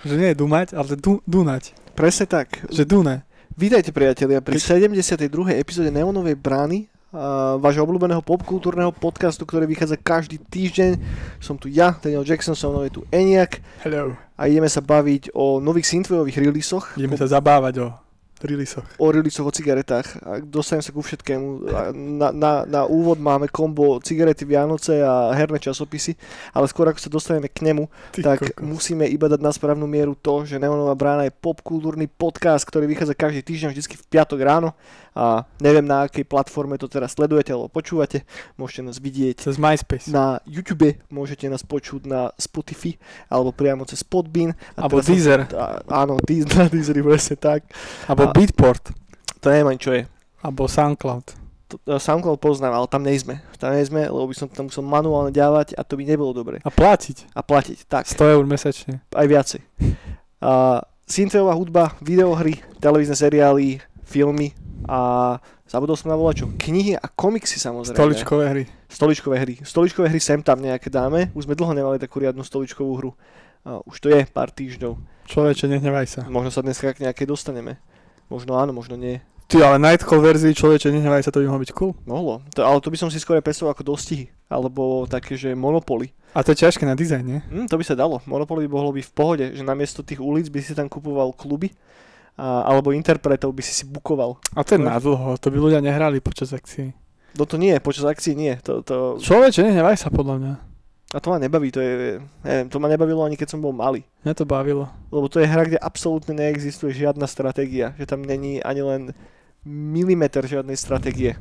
Že nie je dumať, ale du, dunať. Presne tak. Že dune. Vítajte priatelia pri 72. epizóde Neonovej brány, uh, vášho obľúbeného popkultúrneho podcastu, ktorý vychádza každý týždeň. Som tu ja, Daniel Jackson, som mnou je tu Eniak Hello. a ideme sa baviť o nových synthwaveových releasoch. Ideme sa zabávať o releasoch. o releasoch, o cigaretách. A dostanem sa ku všetkému. A Na, na, na úvod máme kombo cigarety Vianoce a herné časopisy, ale skôr ako sa dostaneme k nemu, Ty tak kokos. musíme iba dať na správnu mieru to, že Neonová brána je popkultúrny podcast, ktorý vychádza každý týždeň vždy v piatok ráno a neviem na akej platforme to teraz sledujete alebo počúvate, môžete nás vidieť Cez MySpace. na YouTube, môžete nás počuť na Spotify alebo priamo cez Podbean. A Alebo Deezer. Á, áno, Deezer, na Deezeri, presne tak. Alebo A- Beatport. To neviem čo je. Alebo Soundcloud. SoundCloud poznám, ale tam nejsme. Tam nejsme, lebo by som tam musel manuálne dávať a to by nebolo dobre. A platiť. A platiť, tak, 100 eur mesačne. aj viacej. A hudba, videohry, televízne seriály, filmy a zabudol som na volačo. Knihy a komiksy samozrejme. Stoličkové hry. Stoličkové hry. Stoličkové hry sem tam nejaké dáme. Už sme dlho nemali takú riadnu stoličkovú hru. Už to je pár týždňov. Človeče, nehnevaj sa. Možno sa dneska k nejakej dostaneme. Možno áno, možno nie. Ty, ale Nightcall verzii človeče, nehnevaj sa, to by mohlo byť cool. Mohlo. To, ale to by som si skôr predstavoval ako dostihy. Alebo také, že monopoly. A to je ťažké na dizajn, nie? Hm, to by sa dalo. Monopoly by mohlo byť v pohode, že namiesto tých ulic by si tam kupoval kluby alebo interpretov by si si bukoval. A to je No. na dlho, to by ľudia nehrali počas akcií. No to nie, počas akcií nie. To, to, Človeče, nehnevaj sa podľa mňa. a to ma nebaví, to je, neviem, to ma nebavilo ani keď som bol malý. Mňa to bavilo. Lebo to je hra, kde absolútne neexistuje žiadna stratégia. Že tam není ani len milimeter žiadnej stratégie.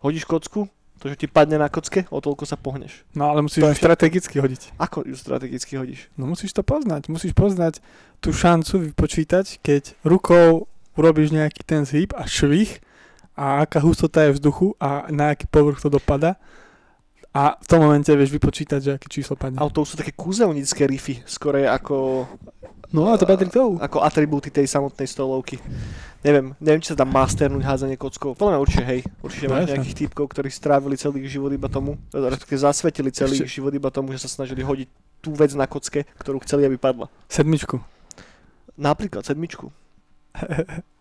Hodíš kocku, to, že ti padne na kocke, o toľko sa pohneš. No ale musíš ju strategicky hodiť. Ako ju strategicky hodíš? No musíš to poznať. Musíš poznať tú šancu vypočítať, keď rukou urobíš nejaký ten zhyb a švih a aká hustota je vzduchu a na aký povrch to dopada. A v tom momente vieš vypočítať, že aké číslo padne. Ale to sú také kúzelnícke riffy, skore ako, No a to patrí k tomu. ako atribúty tej samotnej stolovky. Neviem, neviem, či sa tam masternúť hádzanie kockou. Podľa mňa určite hej. Určite No máš nejakých typkov, ktorí strávili celý život iba tomu, respektíve zasvetili celý ich život iba tomu, že sa snažili hodiť tú vec na kocke, ktorú chceli, aby padla. Sedmičku. Napríklad sedmičku.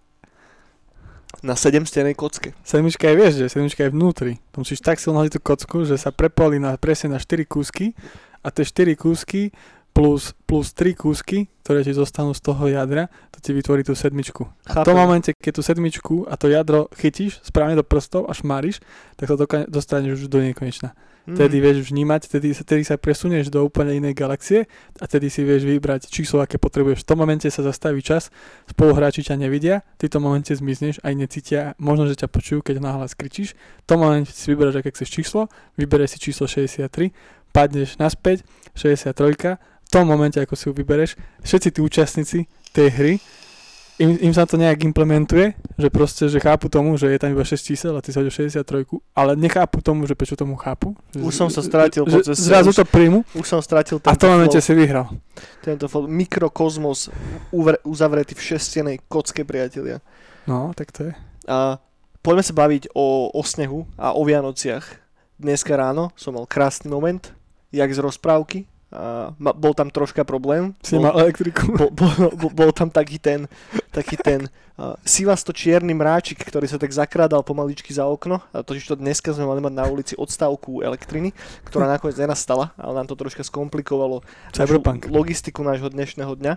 Na sedemstenej kocke. Sedmička je, vieš, že sedmička je vnútri. To musíš tak silno hodiť tú kocku, že sa prepolí na, presne na 4 kúsky a tie 4 kúsky plus, plus 3 kúsky, ktoré ti zostanú z toho jadra, to ti vytvorí tú sedmičku. A v tom momente, keď tú sedmičku a to jadro chytíš správne do prstov a šmáriš, tak to doka- dostaneš už do nekonečna. Mm. Tedy vieš vnímať, tedy, tedy sa presunieš do úplne inej galaxie a tedy si vieš vybrať číslo, aké potrebuješ. V tom momente sa zastaví čas, spoluhráči ťa nevidia, ty v tom momente zmizneš, aj necítia, možno, že ťa počujú, keď nahlas kričíš. V tom momente si vyberáš, aké chceš číslo, vybereš si číslo 63, padneš naspäť, 63, v tom momente, ako si ju vybereš, všetci tí účastníci tej hry, im, im sa to nejak implementuje, že proste, že chápu tomu, že je tam iba 6 čísel a ty sa hodíš 63, ale nechápu tomu, že prečo tomu chápu. Že, Už som sa stratil že, po ceste, Zrazu už- to príjmu Už som stratil a v tento tom momente flow, si vyhral. tento flow. Mikrokozmos uzavretý v šestenej kocke, priatelia. No, tak to je. A poďme sa baviť o, o snehu a o Vianociach. Dneska ráno som mal krásny moment, jak z rozprávky. Ma, bol tam troška problém. Si bol, elektriku. bol, bol, bol, bol tam taký ten, taký ten uh, sivasto čierny mráčik, ktorý sa tak zakrádal pomaličky za okno. A totiž to dneska sme mali mať na ulici odstavku elektriny, ktorá nakoniec nenastala, ale nám to troška skomplikovalo logistiku nášho dnešného dňa.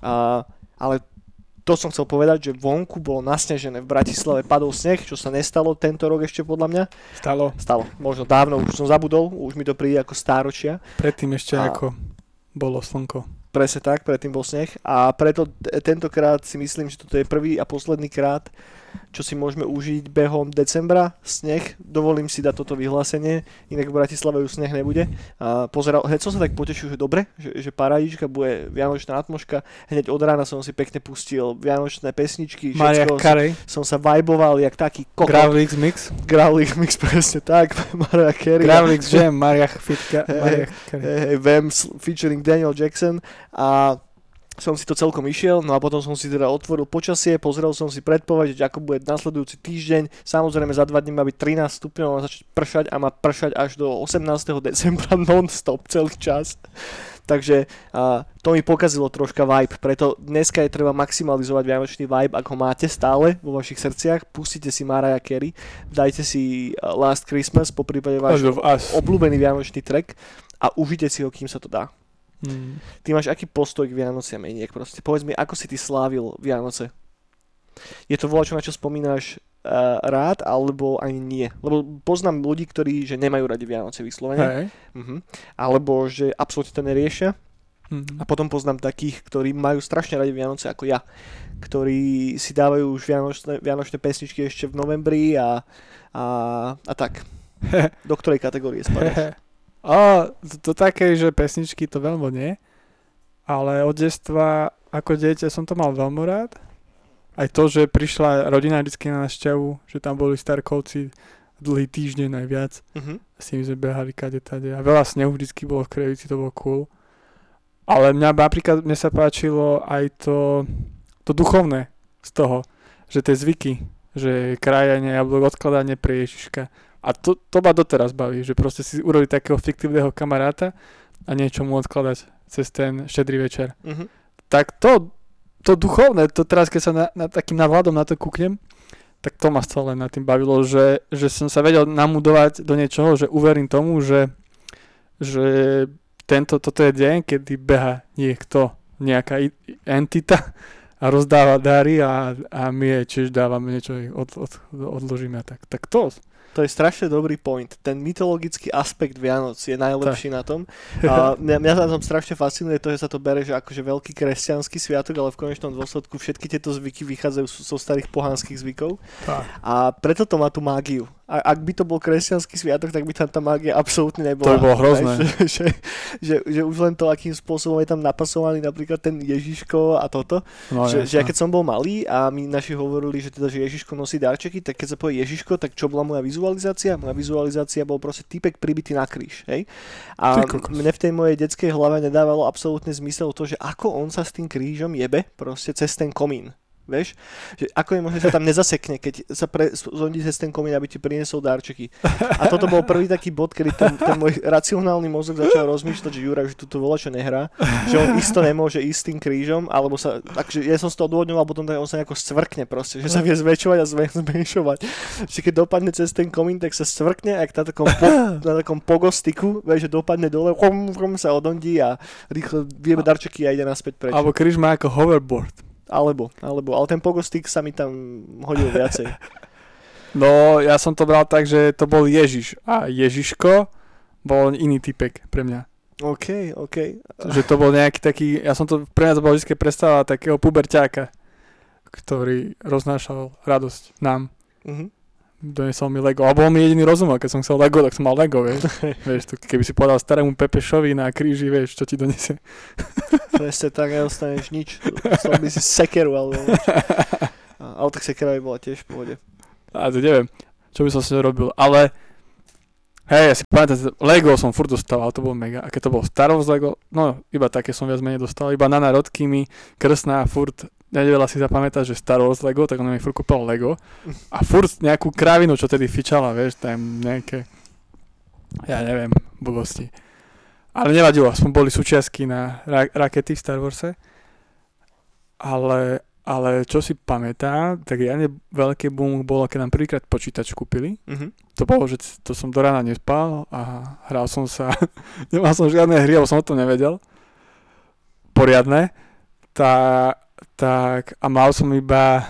A, ale to som chcel povedať, že vonku bolo nasnežené. V Bratislave padol sneh, čo sa nestalo tento rok ešte podľa mňa. Stalo. Stalo. Možno dávno, už som zabudol, už mi to príde ako stáročia. Predtým ešte A- ako bolo slnko. Presne tak, predtým bol sneh. A preto t- tentokrát si myslím, že toto je prvý a posledný krát, čo si môžeme užiť behom decembra. Sneh, dovolím si dať toto vyhlásenie, inak v Bratislave už sneh nebude. A pozeral, hneď som sa tak potešil, že dobre, že, že paradíčka, bude vianočná atmoška. Hneď od rána som si pekne pustil vianočné pesničky, Maria všetko som, Carey, som sa vajboval jak taký kokot. Gravlix Mix, Gravlik mix, presne tak, Maria Carey. Gravlix Jam, Maria Fitka, Maria Carey. Hey, hey, Vamps featuring Daniel Jackson a som si to celkom išiel, no a potom som si teda otvoril počasie, pozrel som si predpoveď, ako bude nasledujúci týždeň. Samozrejme za dva dní má byť 13 stupňov, má začať pršať a má pršať až do 18. decembra non-stop celý čas. Takže a, to mi pokazilo troška vibe, preto dneska je treba maximalizovať vianočný vibe, ak ho máte stále vo vašich srdciach. Pustite si Mariah Carey, dajte si Last Christmas, po prípade váš obľúbený vianočný track a užite si ho, kým sa to dá. Mm. Ty máš aký postoj k Vianociam, Eniek, proste? Povedz mi, ako si ty slávil Vianoce? Je to voľačo, na čo spomínaš uh, rád, alebo ani nie? Lebo poznám ľudí, ktorí, že nemajú radi Vianoce vyslovene, Hej. uh-huh. alebo že absolútne to neriešia. Mm. A potom poznám takých, ktorí majú strašne radi Vianoce ako ja, ktorí si dávajú už Vianočné, Vianočné pesničky ešte v novembri a, a, a tak. Do ktorej kategórie spadaš? A to, to také, že pesničky to veľmi nie, ale od detstva ako dieťa som to mal veľmi rád. Aj to, že prišla rodina vždy na návštevu, že tam boli starkovci dlhý týždeň najviac. Uh-huh. S nimi sme behali kade tade. A veľa snehu vždy bolo v Krevici, to bolo cool. Ale mňa napríklad, mne sa páčilo aj to, to duchovné z toho, že tie zvyky, že krajanie jablok, odkladanie pre Ježiška. A to, to ma doteraz baví, že proste si urobiť takého fiktívneho kamaráta a niečo mu odkladať cez ten štedrý večer. Uh-huh. Tak to, to duchovné, to teraz keď sa na, na takým navhľadom na to kúknem, tak to ma stále na tým bavilo, že, že som sa vedel namudovať do niečoho, že uverím tomu, že, že tento, toto je deň, kedy beha niekto, nejaká entita a rozdáva dary a, a my jej tiež dávame niečo, od, od, odložíme a tak. Tak to, To je strašne dobrý point. Ten mytologický aspekt Vianoc je najlepší na tom. A mňa, mňa tom strašne fascinuje to, že sa to bere, že akože veľký kresťanský sviatok, ale v konečnom dôsledku všetky tieto zvyky vychádzajú zo starých pohanských zvykov. tak. A preto to má tú mágiu. A ak by to bol kresťanský sviatok, tak by tam tá mágia absolútne nebola. To by bolo hrozné. Že, že, že, že už len to, akým spôsobom je tam napasovaný napríklad ten Ježiško a toto. No, že, že ja keď som bol malý a my naši hovorili, že teda, že Ježiško nosí darčeky, tak keď sa povie Ježiško, tak čo bola moja vizualizácia? Moja vizualizácia bol proste typek pribitý na kríž, hej? A mne v tej mojej detskej hlave nedávalo absolútne zmysel to, že ako on sa s tým krížom jebe proste cez ten komín. Vieš? Že ako je možné, že sa tam nezasekne, keď sa pre, zondí cez ten komín, aby ti priniesol darčeky. A toto bol prvý taký bod, kedy ten, ten môj racionálny mozog začal rozmýšľať, že Jura, že tu vola čo nehrá, že on isto nemôže ísť tým krížom, alebo sa, takže ja som z toho odvodňoval, potom tak on sa nejako scvrkne proste, že sa vie zväčšovať a zmenšovať. Že keď dopadne cez ten komín, tak sa scvrkne, ak na takom, po, na takom pogostiku, vieš, že dopadne dole, chom, chom, sa odondí a rýchlo vieme darčeky a ide naspäť preč. Alebo kríž má ako hoverboard. Alebo, alebo, ale ten pogostik sa mi tam hodil viacej. No, ja som to bral tak, že to bol Ježiš. A Ježiško bol iný typek pre mňa. OK, OK. Že to bol nejaký taký, ja som to, pre mňa to bol vždy predstava takého puberťáka, ktorý roznášal radosť nám. Mhm. Donesol mi Lego. A bol mi jediný rozumel, keď som chcel Lego, tak som mal Lego, vieš. vieš to, keby si povedal starému Pepešovi na kríži, vieš, čo ti donesie. Presne tak, nedostaneš nič. Dostal by si sekeru, alebo Ale tak sekera by bola tiež v pohode. A to neviem, čo by som si robil. Ale hej, ja si pamätám, Lego som furt dostával, to bolo mega. A keď to bolo Star Wars Lego, no iba také som viac menej dostal. Iba na narodky mi krsná furt nevedela si zapamätať, že Star Wars Lego, tak ona mi furt kúpila Lego. A furt nejakú krávinu, čo tedy fičala, vieš, tam nejaké, ja neviem, blbosti. Ale nevadilo, aspoň boli súčiastky na ra- rakety v Star Warse. Ale, ale čo si pamätám, tak riadne veľké boom bolo, keď nám prvýkrát počítač kúpili. Mhm. To bolo, že to som do rána nespal a hral som sa, nemal som žiadne hry, lebo som o tom nevedel. Poriadne. Tá, tak a mal som iba,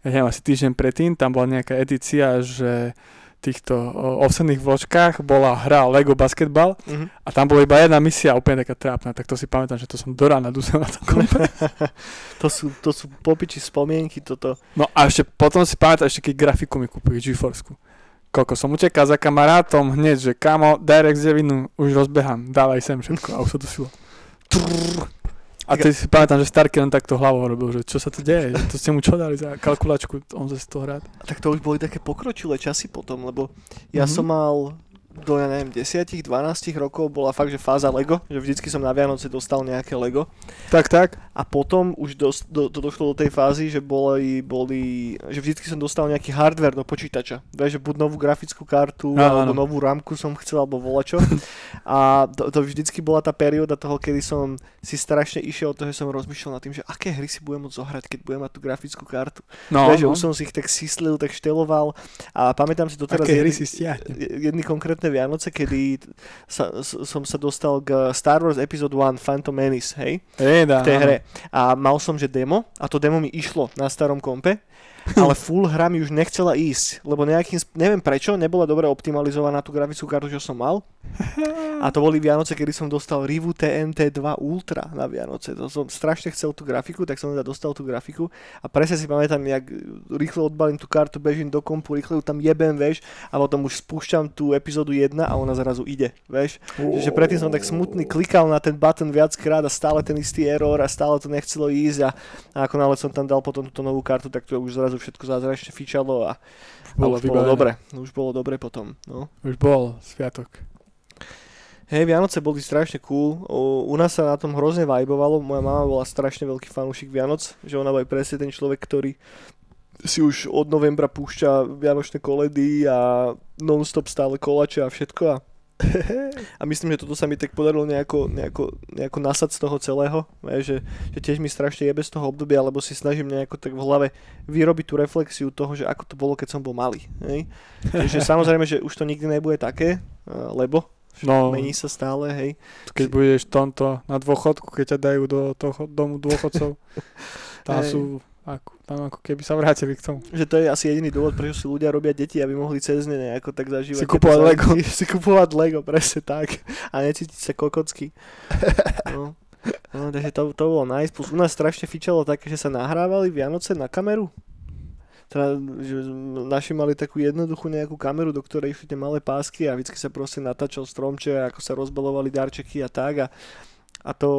ja neviem, asi týždeň predtým, tam bola nejaká edícia, že týchto ovsených vločkách bola hra Lego basketbal Mhm. a tam bola iba jedna misia úplne taká trápna, tak to si pamätám, že to som do rána dusel na to kompe. to, sú, to sú popiči spomienky, toto. No a ešte potom si pamätám, ešte keď grafiku mi kúpili GeForce. Koľko som utekal za kamarátom hneď, že kamo, direct z devinu, už rozbehám, dávaj sem všetko a už sa dusilo. A ty si pamätám, že Starky len takto hlavou robil, že čo sa to deje, to ste mu čo dali za kalkulačku, on sa z toho hrať. Tak to už boli také pokročilé časy potom, lebo ja Mhm. som mal do, ja neviem, 10, 12 rokov bola fakt, že fáza Lego, že vždycky som na Vianoce dostal nejaké Lego. Tak, tak. A potom už dos, do, to došlo do tej fázy, že boli, boli, že vždycky som dostal nejaký hardware do počítača. Vieš, že buď novú grafickú kartu, Áno, alebo áno. novú ramku som chcel, alebo volačo. A to, to vždycky bola tá perióda toho, kedy som si strašne išiel od toho, že som rozmýšľal nad tým, že aké hry si budem môcť zohrať, keď budem mať tú grafickú kartu. No, Vieš, no. už som si ich tak syslil, tak šteloval a pamätám si doteraz Aké hry jedny, si stiahnem. jedny konkrétne Vianoce, kedy sa, som sa dostal k Star Wars Episode 1 Phantom Menace, hej, Eda, v tej áno. hre. A mal som, že demo, a to demo mi išlo na starom kompe, ale full hra mi už nechcela ísť, lebo nejakým, neviem prečo, nebola dobre optimalizovaná tú grafickú kartu, čo som mal. A to boli Vianoce, kedy som dostal Rivu TNT 2 Ultra na Vianoce. To som strašne chcel tú grafiku, tak som teda dostal tú grafiku a presne si pamätám, jak rýchlo odbalím tú kartu, bežím do kompu, rýchlo ju tam jebem, vieš, a potom už spúšťam tú epizódu 1 a ona zrazu ide, vieš. Že predtým som tak smutný klikal na ten button viackrát a stále ten istý error a stále to nechcelo ísť a, a ako náhle som tam dal potom túto novú kartu, tak to už zrazu všetko zázračne fičalo a, a Bolo už bolo dobre. Už bolo dobre potom, no. Už bol sviatok. Hej, Vianoce boli strašne cool. U, u nás sa na tom hrozne vajbovalo. Moja mama bola strašne veľký fanúšik Vianoc, že ona bola presne ten človek, ktorý si už od novembra púšťa vianočné koledy a non-stop stále kolače a všetko. A, a myslím, že toto sa mi tak podarilo nejako, nejako, nejako nasať z toho celého. Že, že tiež mi strašne jebe z toho obdobia, lebo si snažím nejako tak v hlave vyrobiť tú reflexiu toho, že ako to bolo, keď som bol malý. Hej? že samozrejme, že už to nikdy nebude také, a- lebo No, mení sa stále, hej. keď budeš tomto na dôchodku, keď ťa dajú do toho domu dôchodcov, tam Hej. sú ako, tam ako keby sa vrátili k tomu. Že to je asi jediný dôvod, prečo si ľudia robia deti, aby mohli cez ne nejako tak zažívať. Si kupovať. Lego. Si kupovať Lego, presne tak. A necítiť sa kokocky. No. No, takže to, to bolo nice. Plus u nás strašne fičalo také, že sa nahrávali Vianoce na kameru. Teda, že naši mali takú jednoduchú nejakú kameru, do ktorej išli tie malé pásky a vždycky sa proste natáčal stromče, ako sa rozbalovali darčeky a tak. A, a to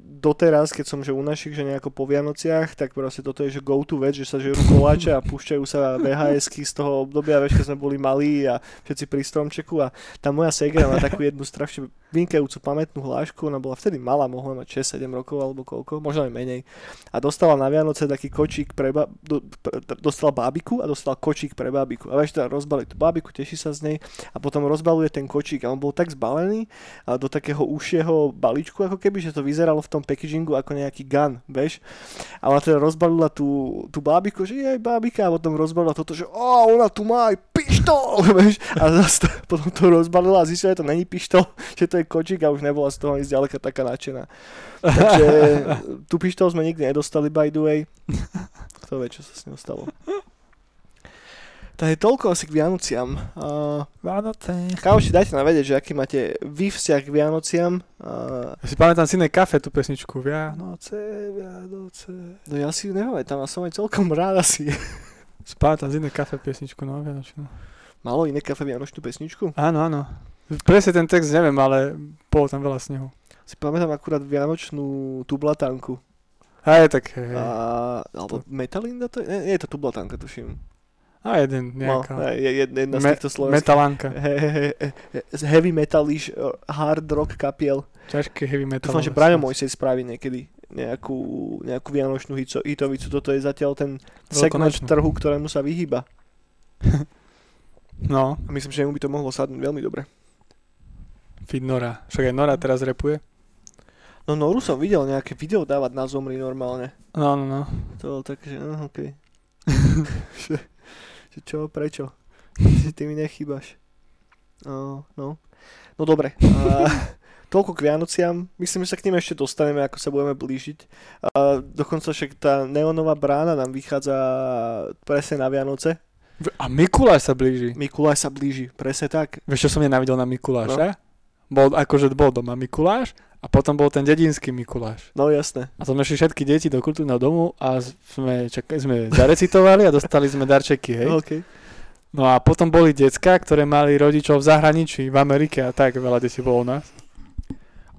doteraz, keď som že u našich, že nejako po Vianociach, tak proste toto je že go to vec, že sa žerú koláče a púšťajú sa VHSky z toho obdobia, vieš, keď sme boli malí a všetci pri stromčeku a tá moja segra má takú jednu strašne vynikajúcu pamätnú hlášku, ona bola vtedy malá, mohla mať 6-7 rokov alebo koľko, možno aj menej. A dostala na Vianoce taký kočík pre, ba- do, pre dostala bábiku a dostala kočík pre bábiku. A vieš, teda rozbalí tú bábiku, teší sa z nej a potom rozbaluje ten kočík a on bol tak zbalený a do takého užšieho balíčku, ako keby, že to vyzeralo v tom packagingu ako nejaký gun, vieš. A ona teda rozbalila tú, tú bábiku, že jej bábika a potom rozbalila toto, že o, ona tu má aj pištol, vieš. A zase to, potom to rozbalila a zistila, že to není pištol, že to je kočík a už nebola z toho ani zďaleka taká nadšená. Takže tú pištol sme nikdy nedostali, by the way. Kto vie, čo sa s ňou stalo. Takže toľko asi k Vianociam. Uh, Vánoce. Kámoši, dajte nám vedieť, že aký máte vy vzťah k Vianociam. Uh, Ja si pamätám si kafe tú pesničku. Vianoce, Vianoce. no ja si ju nepamätám, a som aj celkom rád asi. Si pamätám z iné kafe pesničku, no, Vianočnú. Malo iné kafe Vianočnú pesničku? Áno, áno. Presne ten text neviem, ale bolo tam veľa snehu. Si pamätám akurát Vianočnú tublatanku. Hej, tak hej. A, alebo Metalinda to je? Nie, nie je to tublatanka, tuším. A jeden No, nejaká. je, je, jedna z Me- týchto slovenských. Metalanka. He, he, he, he, z heavy metalish uh, hard rock kapiel. Ťažké heavy metal. Dúfam, že Braňo Mojsej spraví niekedy nejakú, nejakú vianočnú hico, hitovicu. Toto je zatiaľ ten segment trhu, ktorému sa vyhýba. No, A myslím, že mu by to mohlo sadnúť veľmi dobre. Feed Nora. Však aj Nora teraz repuje. No Noru som videl nejaké video dávať na Zomri normálne. No, no, no. To bolo také, že no, okej. že čo, prečo? Že ty mi nechýbaš. No, no. No dobre. A, toľko k Vianociam. Myslím, že sa k ním ešte dostaneme, ako sa budeme blížiť. A, dokonca však tá neonová brána nám vychádza presne na Vianoce. A Mikuláš sa blíži. Mikuláš sa blíži, presne tak. Vieš, čo som nenávidel na Mikuláša? Bol, akože bol doma Mikuláš a potom bol ten dedinský Mikuláš. No jasné. A sme šli všetky deti do kultúrneho domu a sme, čakaj, sme zarecitovali a dostali sme darčeky, hej. Okay. No a potom boli decka, ktoré mali rodičov v zahraničí, v Amerike a tak, veľa detí bolo u nás.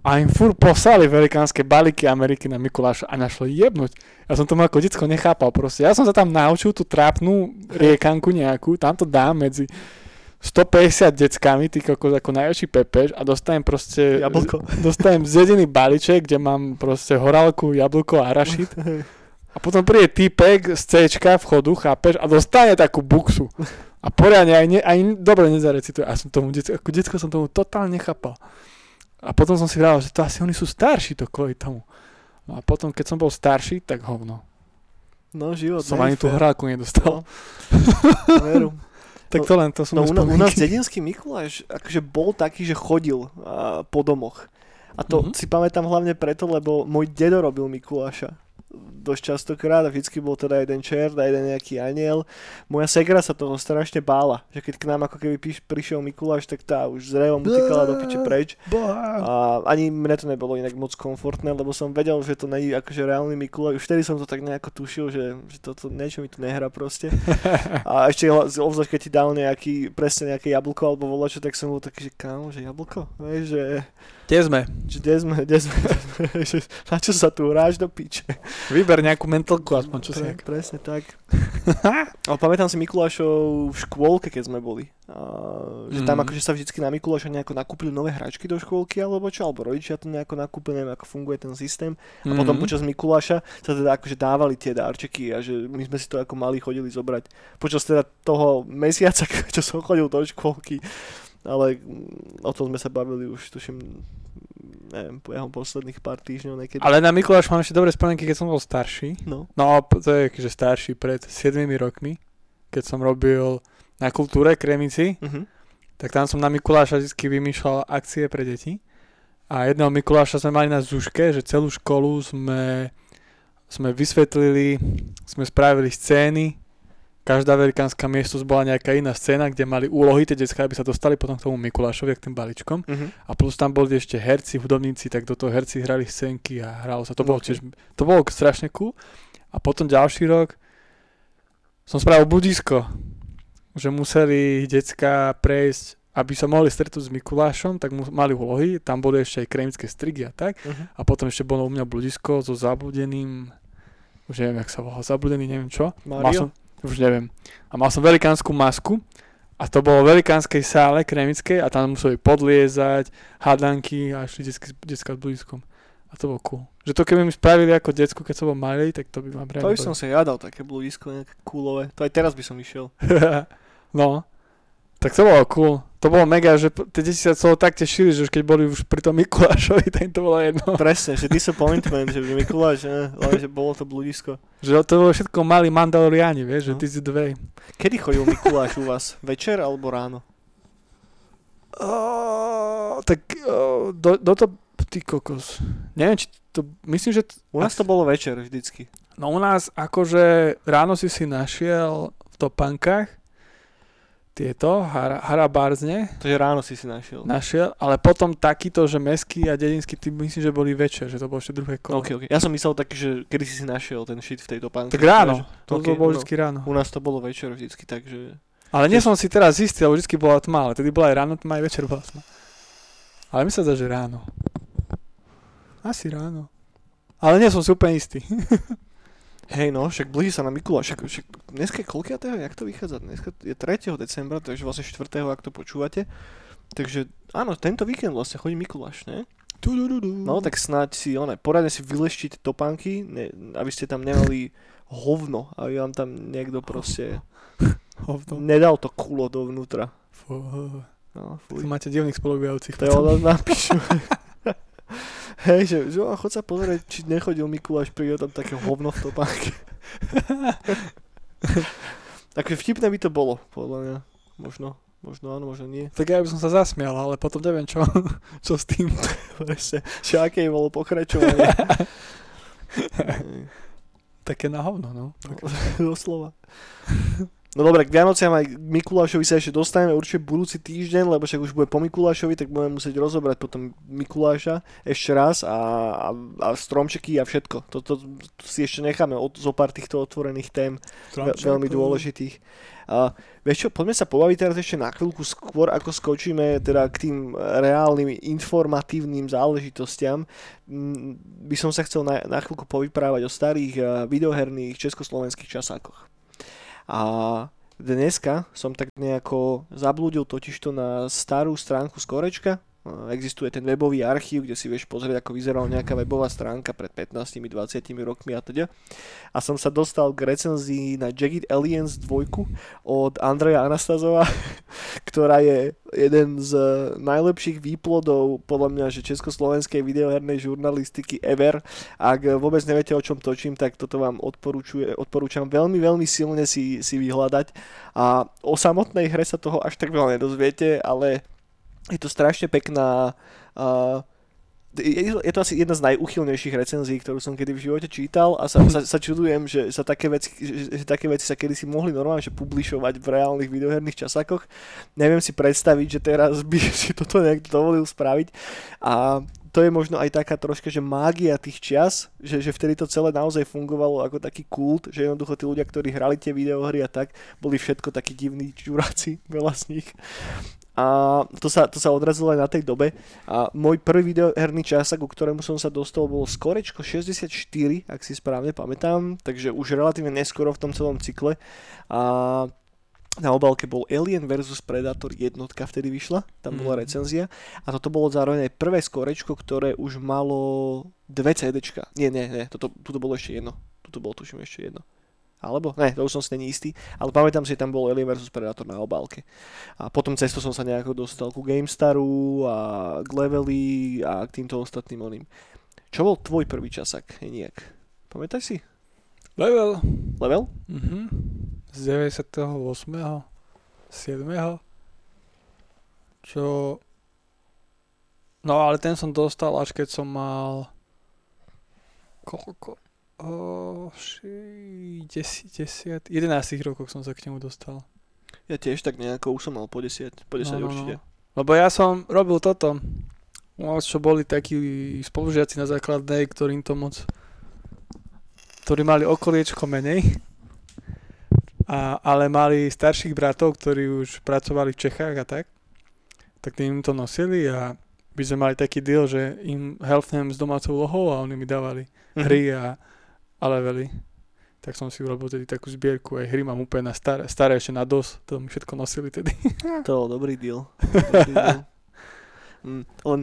A im fur poslali velikánske balíky Ameriky na Mikuláša a našlo jebnúť. Ja som tomu ako detsko nechápal proste. Ja som sa tam naučil tú trápnu riekanku nejakú, tam to dám medzi 150 deckami, ty kokos, ako najväčší pepež a dostanem proste... Jablko. Dostanem zjedený balíček, kde mám proste horálku, jablko a arašid. A potom príde týpek z C vchodu, chápeš, a dostane takú buksu. A poriadne aj, ne, aj dobre nezarecituje. A som tomu, detsko, ako detsko som tomu totálne nechápal. A potom som si vral, že to asi oni sú starší to kvôli tomu. No a potom, keď som bol starší, tak hovno. No, život. Som ani je tú fér. horálku nedostal. No, veru. Tak to len, to sú No u, u nás dedinský Mikuláš akože bol taký, že chodil a, po domoch. A to Mhm. si pamätám hlavne preto, lebo môj dedo robil Mikuláša dosť častokrát a vždycky bol teda jeden čert a jeden nejaký aniel. Moja segra sa toho strašne bála, že keď k nám ako keby píš, prišiel Mikuláš, tak tá už s revom utekala do piče preč. A ani mne to nebolo inak moc komfortné, lebo som vedel, že to není akože reálny Mikuláš. Už vtedy som to tak nejako tušil, že, že toto niečo mi tu nehrá proste. A ešte obzvlášť, keď ti dal nejaký, presne nejaké jablko alebo volačo, tak som bol taký, že kámo, že jablko, vieš, že, Kde sme? kde sme, kde sme, na čo sa tu hráš do piče. Vyber nejakú mentalku, aspoň čo si. Pre, presne tak. Ale pamätám si Mikulášov v škôlke, keď sme boli. A, že tam Mhm. akože sa vždycky na Mikuláša nejako nakúpili nové hračky do škôlky alebo čo, alebo rodičia to nejako nakúpili, neviem ako funguje ten systém. A Mhm. potom počas Mikuláša sa teda akože dávali tie dárčeky a že my sme si to ako mali chodili zobrať. Počas teda toho mesiaca, čo som chodil do škôlky, ale mm, o tom sme sa bavili už, tuším, neviem, po jeho posledných pár týždňov niekedy. Ale na Mikuláš mám ešte dobré spomienky, keď som bol starší. No, No, to je že starší pred 7 rokmi, keď som robil na kultúre Kremici, uh-huh. tak tam som na Mikuláša vždy vymýšľal akcie pre deti. A jedného Mikuláša sme mali na Zuške, že celú školu sme, sme vysvetlili, sme spravili scény, každá velikánska miestnosť bola nejaká iná scéna, kde mali úlohy tie detská, aby sa dostali potom k tomu Mikulášovi, k tým balíčkom. Uh-huh. A plus tam boli ešte herci, hudobníci, tak do toho herci hrali scénky a hralo sa. To bolo tiež, to bolo strašne cool. A potom ďalší rok som spravil budisko, že museli decka prejsť, aby sa mohli stretnúť s Mikulášom, tak mu, mali úlohy, tam boli ešte aj kremické strigy a tak. Uh-huh. A potom ešte bolo u mňa budisko so zabludeným, už neviem, jak sa volal, zabludený, neviem čo. Mal Mario? som, už neviem. A mal som velikánsku masku a to bolo v velikánskej sále kremickej a tam museli podliezať, hádanky a detsky, detská s blízkom. A to bolo cool. Že to keby mi spravili ako decku, keď som bol malý, tak to by ma To brali. by som si jadal, také blúdisko, nejaké coolové. To aj teraz by som išiel. no. Tak to bolo cool. To bolo mega, že tie deti sa celé tak tešili, že už keď boli už pri tom Mikulášovi, tak to bolo jedno. Presne, že disappointment, že Mikuláš, ne, ale že bolo to blúdisko. Že to bolo všetko mali Mandaloriani, vieš, že No. ty si dve. Kedy chodil Mikuláš u vás? Večer alebo ráno? Oh, tak oh, do, do to, ty kokos. Neviem, či to, myslím, že... t- U nás to bolo večer vždycky. No u nás akože ráno si si našiel v topankách tieto hara, harabarzne, Takže ráno si si našiel. našiel, ale potom takýto, že meský a dedinský, ty myslím, že boli večer, že to bolo ešte druhé kolo. Okay, okay. Ja som myslel taký, že kedy si si našiel ten shit v tejto pánke. Tak ráno, to, Ok, to bolo no. vždy ráno. U nás to bolo večer vždycky, takže... Ale nie som si teraz istý, lebo vždy bola tma, ale tedy bola aj ráno tma, aj večer bola tma. Ale zdá, že ráno. Asi ráno. Ale nie som si úplne istý. Hej no, však blíži sa na Mikuláš. Však, však dneska je koľkého, jak to vychádza? Dneska je 3. decembra, takže vlastne 4. ak to počúvate. Takže áno, tento víkend vlastne chodí Mikuláš, ne? No tak snáď si, one, poradne si vyleštiť topánky, ne, aby ste tam nemali hovno, aby vám tam niekto proste Hovno. nedal to kulo dovnútra. Fú. No, fuj. máte divných spolubývajúcich. To je ono napíšu. Hej, že, že on chod sa pozrieť, či nechodil Mikuláš, príde tam také hovno v topánke. Takže vtipné by to bolo, podľa mňa. Možno, možno áno, možno nie. Tak ja by som sa zasmial, ale potom neviem čo, čo s tým. Presne, že aké bolo pokračovanie. Také na hovno, no. Doslova. No dobre, k Vianociam aj k Mikulášovi sa ešte dostaneme určite budúci týždeň, lebo však už bude po Mikulášovi, tak budeme musieť rozobrať potom Mikuláša ešte raz a, a, a stromčeky a všetko. Toto to, to si ešte necháme od, zo pár týchto otvorených tém, ve, veľmi dôležitých. A vieš čo, poďme sa pobaviť teraz ešte na chvíľku skôr, ako skočíme teda k tým reálnym informatívnym záležitostiam. Mm, By som sa chcel na, na chvíľku povyprávať o starých eh, videoherných československých časákoch. A dneska som tak nejako zablúdil totižto na starú stránku z Korečka, Existuje ten webový archív, kde si vieš pozrieť, ako vyzerala nejaká webová stránka pred 15-20 rokmi a teda. A som sa dostal k recenzii na Jagged Aliens 2 od Andreja Anastazova, ktorá je jeden z najlepších výplodov podľa mňa, že československej videohernej žurnalistiky ever. Ak vôbec neviete, o čom točím, tak toto vám odporúčam veľmi, veľmi silne si, si vyhľadať. A o samotnej hre sa toho až tak veľa nedozviete, ale je to strašne pekná uh, je, je to asi jedna z najúchylnejších recenzií, ktorú som kedy v živote čítal a sa, sa, sa čudujem, že sa také veci, že, že také veci sa kedy si mohli normálne že publišovať v reálnych videoherných časakoch. Neviem si predstaviť, že teraz by si toto nejak dovolil spraviť a to je možno aj taká troška, že mágia tých čias, že, že vtedy to celé naozaj fungovalo ako taký kult, že jednoducho tí ľudia, ktorí hrali tie videohry a tak, boli všetko takí divní čuráci, veľa z nich. A to sa, to sa odrazilo aj na tej dobe. A môj prvý videoherný časak, ku ktorému som sa dostal, bol Skorečko 64, ak si správne pamätám, takže už relatívne neskoro v tom celom cykle. A na obálke bol Alien vs Predator jednotka vtedy vyšla, tam bola mm. recenzia a toto bolo zároveň aj prvé skorečko, ktoré už malo dve CDčka. Nie, nie, nie, toto, toto bolo ešte jedno. Toto bolo tuším ešte jedno. Alebo? Ne, to už som si není istý. Ale pamätám si, že tam bol Alien vs Predator na obálke. A potom cesto som sa nejako dostal ku GameStaru a k Levely a k týmto ostatným oným. Čo bol tvoj prvý časak, Heniak? Pamätáš si? Level. Level? Mhm. Z 98. 7. Čo... No ale ten som dostal až keď som mal... Koľko? O 10, 10, 11 rokoch som sa k nemu dostal. Ja tiež tak nejako, už som mal po 10, po 10 no, no, určite. No. Lebo ja som robil toto, no, čo boli takí spolužiaci na základnej, ktorým to moc ktorí mali okoliečko menej, a, ale mali starších bratov, ktorí už pracovali v Čechách a tak, tak im to nosili a by sme mali taký deal, že im helpnem s domácou lohou a oni mi dávali mm-hmm. hry a a levely. Tak som si urobil tedy takú zbierku, aj hry mám úplne na staré, staré ešte na DOS, to mi všetko nosili tedy. To dobrý deal. Dobrý deal. Mm, len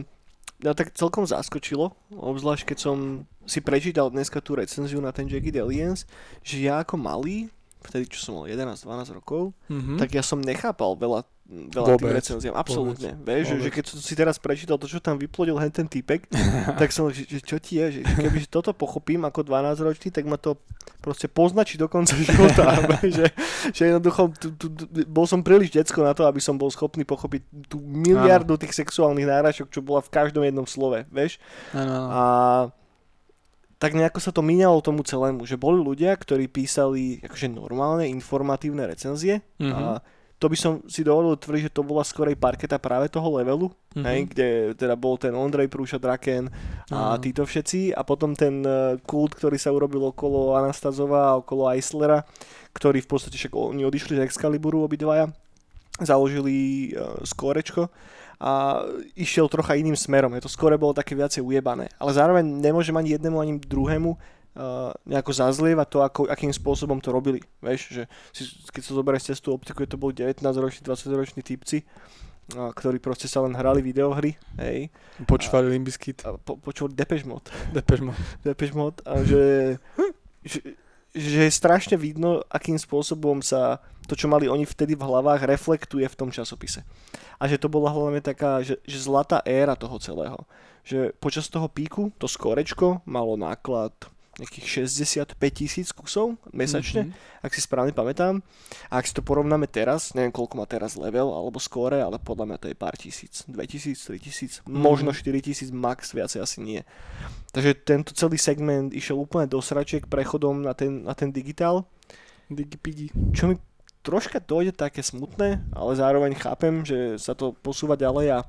mňa tak celkom zaskočilo, obzvlášť keď som si prečítal dneska tú recenziu na ten Jagged Aliens, že ja ako malý, vtedy čo som mal 11-12 rokov, mm-hmm. tak ja som nechápal veľa veľa tým recenziám. Absolútne. Vieš, že, že keď som si teraz prečítal to, čo tam vyplodil hen ten typek, tak som, že, že čo ti je, že keby toto pochopím ako 12 ročný, tak ma to proste poznačí do konca života. že, že jednoducho tu, tu, tu, bol som príliš decko na to, aby som bol schopný pochopiť tú miliardu tých sexuálnych náražok, čo bola v každom jednom slove, vieš. A tak nejako sa to míňalo tomu celému, že boli ľudia, ktorí písali akože normálne, informatívne recenzie mm-hmm. a to by som si dovolil tvrdiť, že to bola skorej parketa práve toho levelu, mm-hmm. hej, kde teda bol ten Ondrej Prúša Draken a uh-huh. títo všetci a potom ten uh, kult, ktorý sa urobil okolo Anastazova a okolo Eislera, ktorý v podstate však oni odišli z Excaliburu obidvaja, založili uh, skórečko a išiel trocha iným smerom. Je to skôr bolo také viacej ujebané. Ale zároveň nemôžem ani jednému, ani druhému Uh, nejako zazlievať to, ako, akým spôsobom to robili. Vieš, že si, keď sa zoberieš cez tú optiku, to boli 19-roční, 20-roční typci, uh, ktorí proste sa len hrali videohry, hej. Počúvali Limbiskit. Po, počúvali Depeche Mode. Depeche Mode. Depeche Mode a že, že, že je strašne vidno, akým spôsobom sa to, čo mali oni vtedy v hlavách, reflektuje v tom časopise. A že to bola hlavne taká, že, že zlatá éra toho celého. Že počas toho píku to skorečko malo náklad nejakých 65 tisíc kusov mesačne, mm-hmm. ak si správne pamätám. A ak si to porovnáme teraz, neviem koľko má teraz level alebo skóre, ale podľa mňa to je pár tisíc. 2000, 3000, mm-hmm. možno 4000 max, viacej asi nie. Takže tento celý segment išiel úplne do sračiek prechodom na ten, na ten digitál. Digipigi. Čo mi troška dojde také smutné, ale zároveň chápem, že sa to posúva ďalej a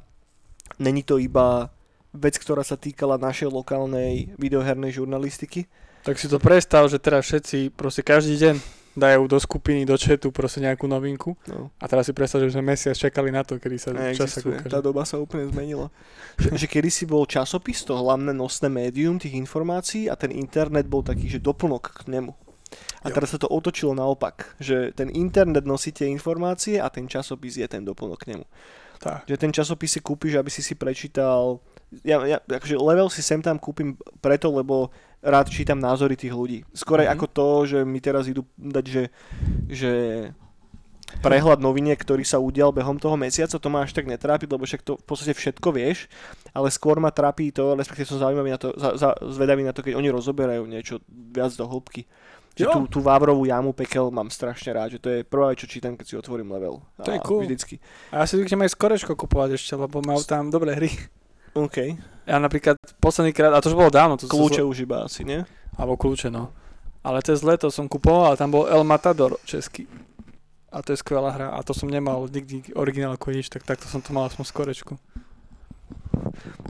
není to iba vec, ktorá sa týkala našej lokálnej videohernej žurnalistiky. Tak si to predstav, že teraz všetci proste každý deň dajú do skupiny, do chatu proste nejakú novinku. No. A teraz si predstav, že sme mesiac čakali na to, kedy sa čas ukáže. Tá doba sa úplne zmenila. že, že kedy si bol časopis, to hlavné nosné médium tých informácií a ten internet bol taký, že doplnok k nemu. A Jo. teraz sa to otočilo naopak, že ten internet nosí tie informácie a ten časopis je ten doplnok k nemu. Tak. Že ten časopis si kúpiš, aby si si prečítal... Ja, ja akože level si sem tam kúpim preto, lebo rád čítam názory tých ľudí. Skôr aj Mhm. ako to, že mi teraz idú dať, že, že prehľad noviniek, ktorý sa udial behom toho mesiaca, to ma až tak netrápi, lebo však to v podstate všetko vieš, ale skôr ma trápi to, respektíve som zaujímavý na to, za, za, zvedavý na to, keď oni rozoberajú niečo viac do hĺbky. Že tú, tú Vávrovú jamu pekel mám strašne rád, že to je prvá vec, čo čítam, keď si otvorím level. To je A cool. Vždycky. A ja si zvyknem aj skorečko kupovať ešte, lebo majú tam dobré hry. OK. Ja napríklad posledný krát, a to už bolo dávno, to Kľúče už iba asi, nie? Alebo kľúče, no. Ale cez leto som kupoval a tam bol El Matador český. A to je skvelá hra. A to som nemal nikdy originál ako nič, tak takto som to mal aspoň skorečku.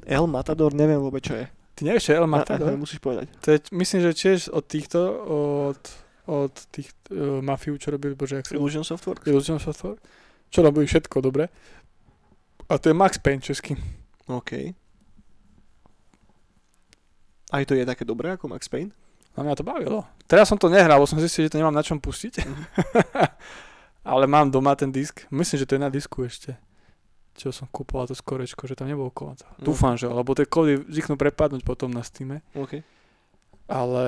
El Matador, neviem vôbec, čo je. Ty nevieš, čo je El A, a, Matador? musíš povedať. To je, myslím, že tiež od týchto, od, od tých uh, mafiu, čo robili, bože, jak sa... Illusion Softworks? Illusion Software. Čo robili všetko dobre. A to je Max Payne český. OK. Aj to je také dobré ako Max Payne? A mňa to bavilo. Teraz som to nehral, bo som zistil, že to nemám na čom pustiť. Ale mám doma ten disk. Myslím, že to je na disku ešte. Čo som kúpoval to skorečko, že tam nebolo kód. No. Dúfam, že, lebo tie kódy zvyknú prepadnúť potom na Steam. OK. Ale...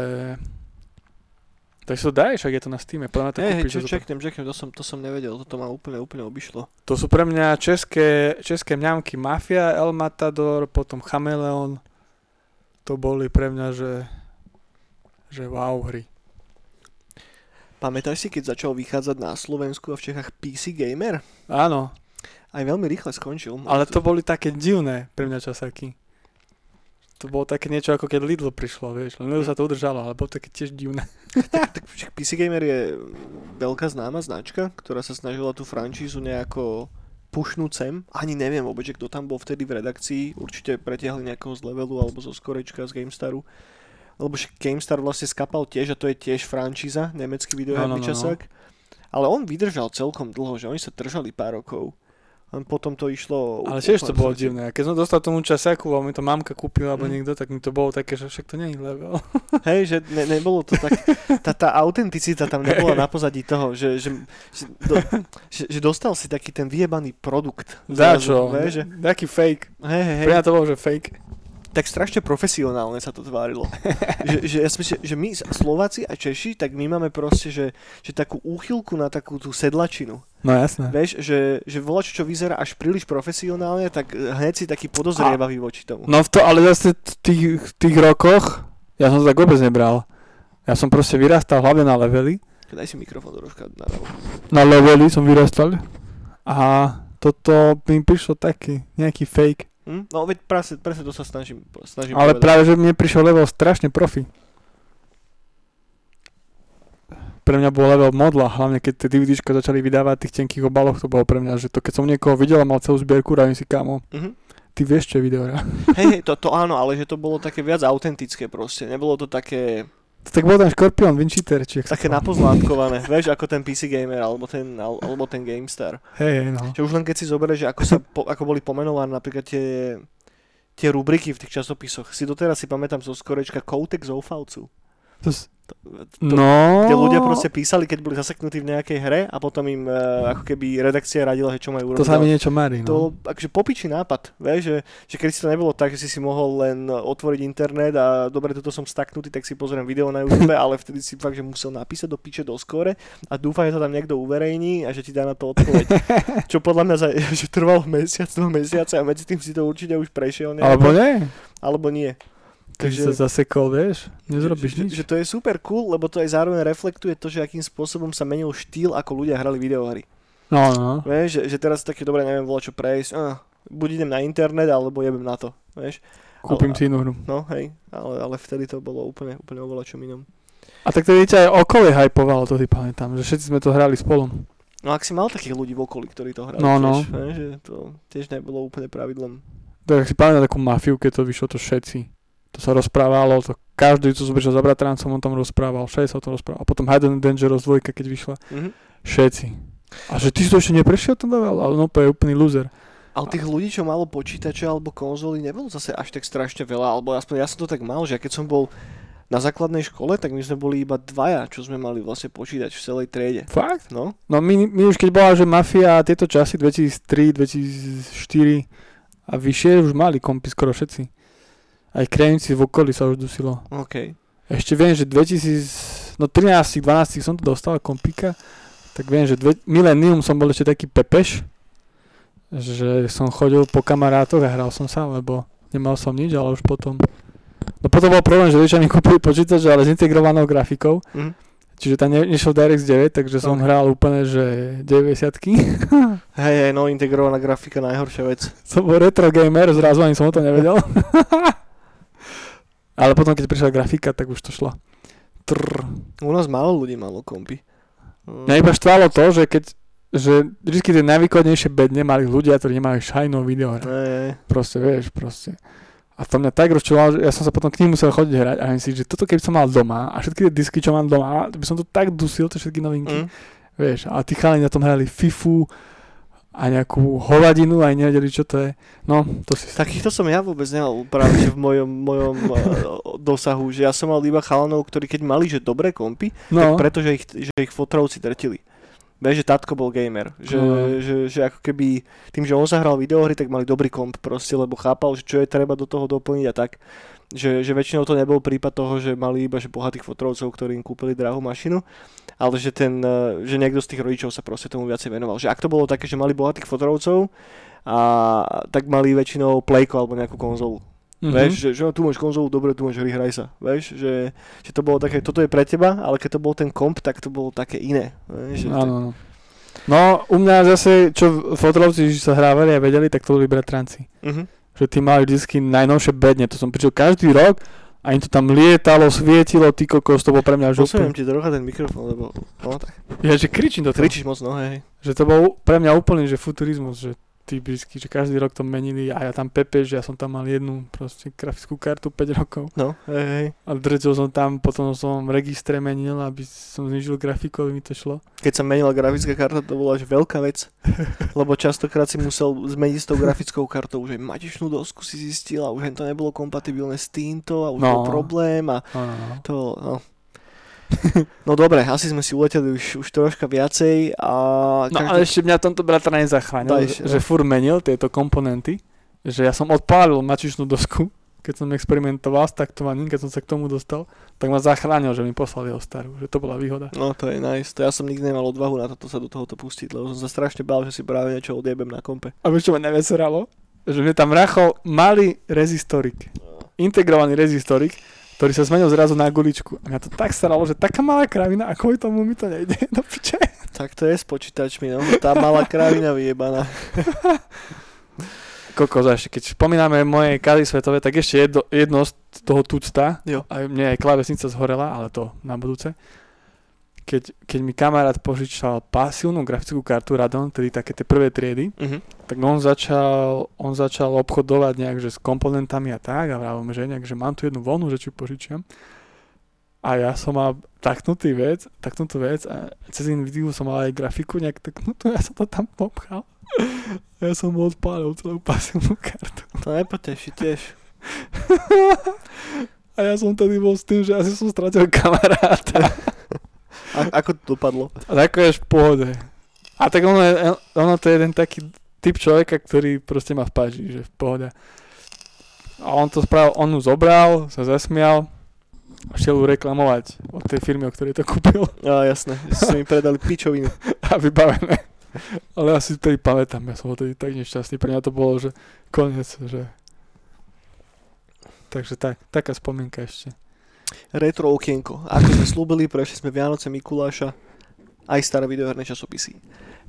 Tak to daj, však je to na Steam. Podľa mňa to hej, kúpiš. to- čeknem, čeknem, to som, to som nevedel, toto ma úplne, úplne obišlo. To sú pre mňa české, české mňamky Mafia, El Matador, potom Chameleon. To boli pre mňa, že, že wow hry. Pamätáš si, keď začal vychádzať na Slovensku a v Čechách PC Gamer? Áno, Aj veľmi rýchle skončil. ale to boli také divné pre mňa časaky. To bolo také niečo ako keď Lidl prišlo, vieš. Len sa to udržalo, ale bolo také tiež divné. tak však PC Gamer je veľká známa značka, ktorá sa snažila tú francízu nejako pušnúť sem. Ani neviem vôbec, že kto tam bol vtedy v redakcii. Určite pretiahli nejakého z levelu alebo zo skorečka z GameStaru. Lebo GameStar vlastne skapal tiež a to je tiež francíza, nemecký videoherný No, no, no, no. časák. Ale on vydržal celkom dlho, že oni sa držali pár rokov. Len potom to išlo... Ale tiež to bolo proti. divné. Keď som dostal tomu časaku a mi to mamka kúpila, alebo Mm. niekto, tak mi to bolo také, že však to nie je level. Hej, že ne, nebolo to tak, tá, tá autenticita tam nebola na pozadí toho, že, že, že, do, že, že dostal si taký ten vyjebaný produkt. Vieš, že, taký fake. hej, hej, hej, Pre mňa to bolo, že fake. Tak strašne profesionálne sa to tvárilo. že, že, ja si myslím, že my Slováci a Češi, tak my máme proste, že, že takú úchylku na takú tú sedlačinu. No jasné. Vieš, že, že volačo, čo vyzerá až príliš profesionálne, tak hneď si taký podozrievavý voči tomu. No v to, ale zase v tých, tých rokoch, ja som to tak vôbec nebral. Ja som proste vyrastal hlavne na levely. Daj si mikrofón troška na rovno. Na levely som vyrastal. A toto mi prišlo taký, nejaký fake. Hm? No veď presne, presne to sa snažím, snažím Ale povedať. práve, že mne prišiel level strašne profi. Pre mňa bol level modla, hlavne keď tie DVDčka začali vydávať v tých tenkých obaloch, to bolo pre mňa, že to keď som niekoho videl a mal celú zbierku, rávim si kámo, Mhm. ty vieš, čo je videohra. Hej, hej, to, to áno, ale že to bolo také viac autentické proste. Nebolo to také, Tak bol ten Scorpion, Wincheater, či také napozlátkované, vieš, ako ten PC Gamer alebo ten, al- alebo ten GameStar. Hej, hej, no. Že už len keď si zoberieš, že ako, sa, po, ako boli pomenované napríklad tie, tie rubriky v tých časopisoch. Si doteraz si pamätám zo skorečka Koutek zoufalcu. To, s- To, no... kde ľudia proste písali, keď boli zaseknutí v nejakej hre a potom im uh, ako keby redakcia radila, že čo majú To urobiť. sa mi niečo marí, To no. akože popičí nápad, vieš, že, že keď si to nebolo tak, že si si mohol len otvoriť internet a dobre, tuto som staknutý, tak si pozriem video na YouTube, ale vtedy si fakt, že musel napísať do piče do skóre a dúfam, že to tam niekto uverejní a že ti dá na to odpoveď. Čo podľa mňa za, že trvalo mesiac, dva mesiace a medzi tým si to určite už prešiel nejako, Alebo nie. alebo nie. Takže sa zasekol, vieš, nezrobíš že, nič. Že, že to je super cool, lebo to aj zároveň reflektuje to, že akým spôsobom sa menil štýl, ako ľudia hrali videohry. No, no. Vieš, že, že teraz také dobre, neviem, volať čo prejsť, ah, buď idem na internet, alebo jebem na to, vieš. Kúpim Ale- si inú hru. No hej, ale, ale vtedy to bolo úplne, úplne oveľa čom inom. A tak tedy ťa aj okolie hypovalo, to si pamätám, že všetci sme to hrali spolu. No ak si mal takých ľudí v okolí, ktorí to hrali No, no. tiež, ne, že to tiež nebolo úplne pravidlom. Tak si pamätám takú mafiu, keď to vyšlo to všetci. To sa rozprávalo, to každý, čo prišiel za bratrancom, on tam rozprával, všetci sa o tom rozprával. A potom Hidden Dangerous 2, keď vyšla, Mhm. všetci. A že ty si to ešte neprešiel ten level, ale no to je úplný loser. Ale tých ľudí, čo malo počítače alebo konzoly, nebolo zase až tak strašne veľa, alebo aspoň ja som to tak mal, že keď som bol na základnej škole, tak my sme boli iba dvaja, čo sme mali vlastne počítať v celej triede. Fakt? No, No my, my už keď bola, že Mafia a tieto časy 2003, 2004 a vyššie už mali kompy skoro všetci. Aj krajníci v okolí sa už dusilo. OK. Ešte viem, že 2000, no 13, 12 som to dostal kompika, tak viem, že dve, Millennium som bol ešte taký pepeš, že som chodil po kamarátoch a hral som sa, lebo nemal som nič, ale už potom... No potom bol problém, že rodičia mi kúpili počítač, ale s integrovanou grafikou, Mhm. čiže tam ne, nešiel DirectX 9, takže som Ok. hral úplne, že 90 Hej, hej, no integrovaná grafika, najhoršia vec. som bol retro gamer, zrazu ani som o to nevedel. ale potom, keď prišla grafika, tak už to šlo. Trrr. U nás málo ľudí malo kompy. Mňa iba štvalo to, že keď že vždy tie najvýkonnejšie bedne mali ľudia, ktorí nemajú šajnú video. Hej. Proste, vieš, proste. A to mňa tak rozčulovalo, že ja som sa potom k ním musel chodiť hrať a si, že toto keby som mal doma a všetky tie disky, čo mám doma, to by som to tak dusil, tie všetky novinky. Mm. Vieš, a tí chalani na tom hrali FIFU a nejakú hovadinu aj nevedeli, čo to je. No, to si... Takýchto som ja vôbec nemal práve že v mojom, mojom uh, dosahu, že ja som mal iba chalanov, ktorí keď mali že dobré kompy, no, tak preto, že ich, že ich fotrovci drtili. Vieš, že tatko bol gamer, že, No. že, že ako keby tým, že on sa hral videohry, tak mali dobrý komp proste, lebo chápal, že čo je treba do toho doplniť a tak. Že, že väčšinou to nebol prípad toho, že mali iba že bohatých fotrovcov, ktorí im kúpili drahú mašinu, ale že, ten, eh, že niekto z tých rodičov sa proste tomu viacej venoval. Že ak to bolo také, že mali bohatých fotrovcov, a tak mali väčšinou plejko alebo nejakú konzolu. mhm. Vieš, že, že tu máš konzolu, dobre, tu máš hry, hraj sa. Vieš, že, že to bolo také, toto je pre teba, ale keď to bol ten komp, tak to bolo také iné. Vieš, že Áno, áno. No, u mňa zase, čo fotrovci sa hrávali a vedeli, tak to boli bratranci. Uh-huh. Že tí mali vždy najnovšie bedne, to som prišiel každý rok a im to tam lietalo, svietilo, ty kokos, to bol pre mňa už Posuniem úplne, ti trocha ten mikrofón, lebo no, tak. ja, že kričím toho, kričíš moc, no hej. že to bol pre mňa úplný, že futurizmus, že typický, že každý rok to menili a ja tam Pepe, že ja som tam mal jednu proste grafickú kartu 5 rokov No, hej, hej. a drtil som tam, potom som registre menil, aby som znižil grafiku, aby mi to šlo. Keď sa menila grafická karta, to bola až veľká vec, lebo častokrát si musel zmeniť s tou grafickou kartou, že matičnú dosku si zistil a už to nebolo kompatibilné s týmto a už No. bol problém a No, no, no. to, no. No dobre, asi sme si uleteli už, už troška viacej a... No ale ešte mňa tomto bratra nezachránil, Daj že, že no. fur menil tieto komponenty, že ja som odpálil mačičnú dosku, keď som experimentoval s taktovaním, keď som sa k tomu dostal, tak ma zachránil, že mi poslal jeho starú, že to bola výhoda. No to je nice, to ja som nikdy nemal odvahu na toto sa do tohoto pustiť, lebo som sa strašne bál, že si práve niečo odjebem na kompe. A vieš, čo ma neveseralo? Že mne tam rachol malý rezistorik, integrovaný rezistorik, ktorý sa zmenil zrazu na guličku. A mňa to tak staralo, že taká malá kravina, a kvôli tomu mi to nejde. No piče. Tak to je s počítačmi, no. Tá malá kravina vyjebaná. Kokos, ešte keď spomíname moje kady svetové, tak ešte jedno, jedno z toho tucta, Jo. a mne aj klávesnica zhorela, ale to na budúce. Keď, keď mi kamarát požičal pasívnu grafickú kartu Radon, tedy také tie prvé triedy, Uh-huh. tak on začal, on začal obchodovať nejak, že s komponentami a tak a vravom, že nejak, že mám tu jednu voľnú, že či požičiam. A ja som mal taknutý vec, taknutú vec a cez Nvidia som mal aj grafiku nejak taknutú, ja som to tam popchal. Ja som mu odpálil celú pasívnu kartu. To nepoteší tiež. A ja som tedy bol s tým, že asi som stratil kamaráta. A, ako to dopadlo? A je v pohode. A tak ono, je, ono to je jeden taký typ človeka, ktorý proste ma v páži, že v pohode. A on to spravil, on ju zobral, sa zasmial a šiel ju reklamovať od tej firmy, o ktorej to kúpil Á, jasné, si mi predali pičovinu. a vybavené. Ale asi vtedy pamätám, ja som tedy tak nešťastný, pre mňa to bolo, že koniec, že... Takže tak, taká spomienka ešte. Retro okienko. Ako sme slúbili, prešli sme Vianoce Mikuláša, aj staré videoherné časopisy.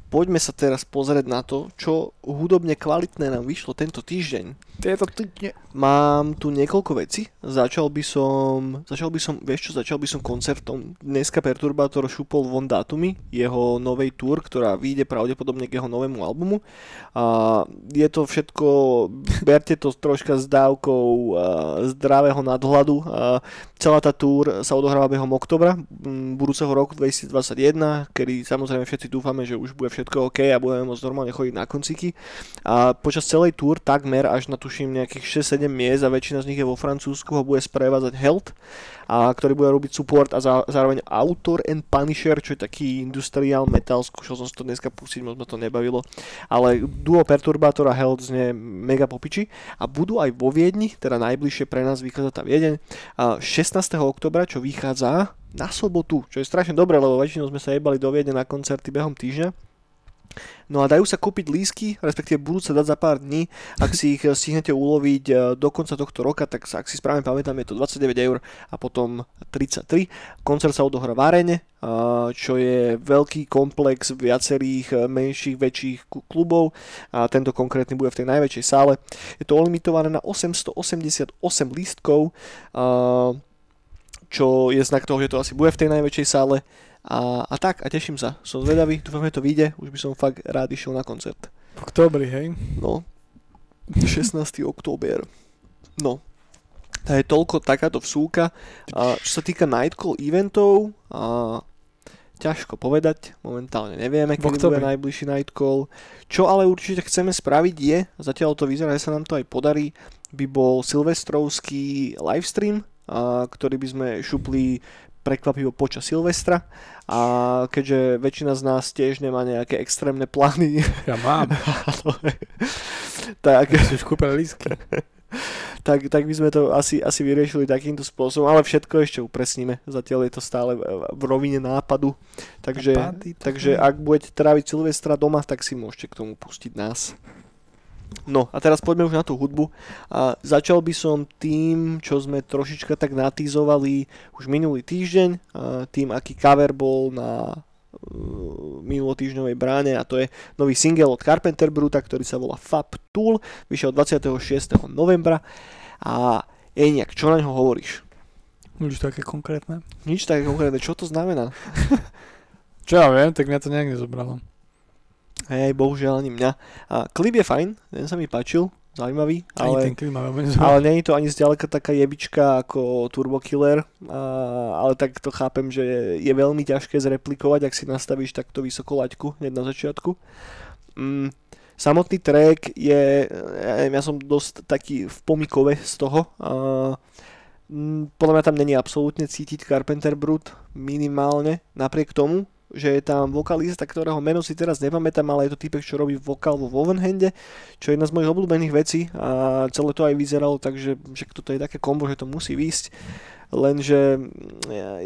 Poďme sa teraz pozrieť na to, čo hudobne kvalitné nám vyšlo tento týždeň. Tieto týdne. Mám tu niekoľko vecí. Začal by som, začal by som, vieš čo, začal by som koncertom. Dneska Perturbátor šupol von dátumy jeho novej tour, ktorá vyjde pravdepodobne k jeho novému albumu. A je to všetko, berte to troška s dávkou a, zdravého nadhľadu. A, Celá tá túr sa odohráva behom oktobra budúceho roku 2021, kedy samozrejme všetci dúfame, že už bude všetko OK a budeme môcť normálne chodiť na konciky. A počas celej túr takmer až na tuším nejakých 6-7 miest a väčšina z nich je vo Francúzsku ho bude sprevádzať Health, a ktorý bude robiť support a zá, zároveň Autor and Punisher, čo je taký industrial metal, skúšal som si to dneska pustiť, moc ma to nebavilo, ale duo Perturbator a Health znie mega popiči a budú aj vo Viedni, teda najbližšie pre nás vychádza tá Viedeň, 16. oktobra, čo vychádza na sobotu, čo je strašne dobré, lebo väčšinou sme sa jebali do Viedne na koncerty behom týždňa. No a dajú sa kúpiť lísky, respektíve budú sa dať za pár dní. Ak si ich stihnete uloviť eh, do konca tohto roka, tak ak si správne pamätám, je to 29 eur a potom 33. Koncert sa odohrá v arene, eh, čo je veľký komplex viacerých menších, väčších klubov a tento konkrétny bude v tej najväčšej sále. Je to limitované na 888 lístkov, čo je znak toho, že to asi bude v tej najväčšej sále a, a tak, a teším sa. Som zvedavý, dúfam, že to vyjde. Už by som fakt rád išiel na koncert. V oktobri, hej? No, 16. október. No, to je toľko takáto vsúka. A čo sa týka Nightcall eventov, a ťažko povedať, momentálne nevieme, kedy bude najbližší Nightcall. Čo ale určite chceme spraviť je, zatiaľ to vyzerá, že sa nám to aj podarí, by bol silvestrovský livestream, ktorý by sme šupli prekvapivo počas Silvestra a keďže väčšina z nás tiež nemá nejaké extrémne plány. Ja mám. tak... Ja si už kúpil lísky. tak, tak by sme to asi, asi vyriešili takýmto spôsobom, ale všetko ešte upresníme. Zatiaľ je to stále v rovine nápadu. Takže, takže ak budete tráviť Silvestra doma, tak si môžete k tomu pustiť nás. No a teraz poďme už na tú hudbu. A začal by som tým, čo sme trošička tak natýzovali už minulý týždeň, a tým aký cover bol na uh, minulotýždňovej bráne a to je nový single od Carpenter Bruta, ktorý sa volá Fab Tool, vyšiel 26. novembra a Eniak, čo na ňo hovoríš? Nič také konkrétne. Nič také konkrétne, čo to znamená? čo ja viem, tak mňa to nejak nezobralo. Hej, bohužiaľ ani mňa. A klip je fajn, ten sa mi páčil, zaujímavý, ale, ten klip ale nie je to ani zďaleka taká jebička ako Turbo Killer, a, ale tak to chápem, že je, je veľmi ťažké zreplikovať, ak si nastavíš takto vysoko laťku hneď na začiatku. Mm, samotný track je, ja, neviem, ja som dosť taký v pomikove z toho, a, mm, podľa mňa tam není absolútne cítiť Carpenter Brut minimálne, napriek tomu, že je tam vokalista, ktorého meno si teraz nepamätám, ale je to typek, čo robí vokál vo Wovenhande, čo je jedna z mojich obľúbených vecí a celé to aj vyzeralo tak, že, že toto je také kombo, že to musí výsť, lenže ja,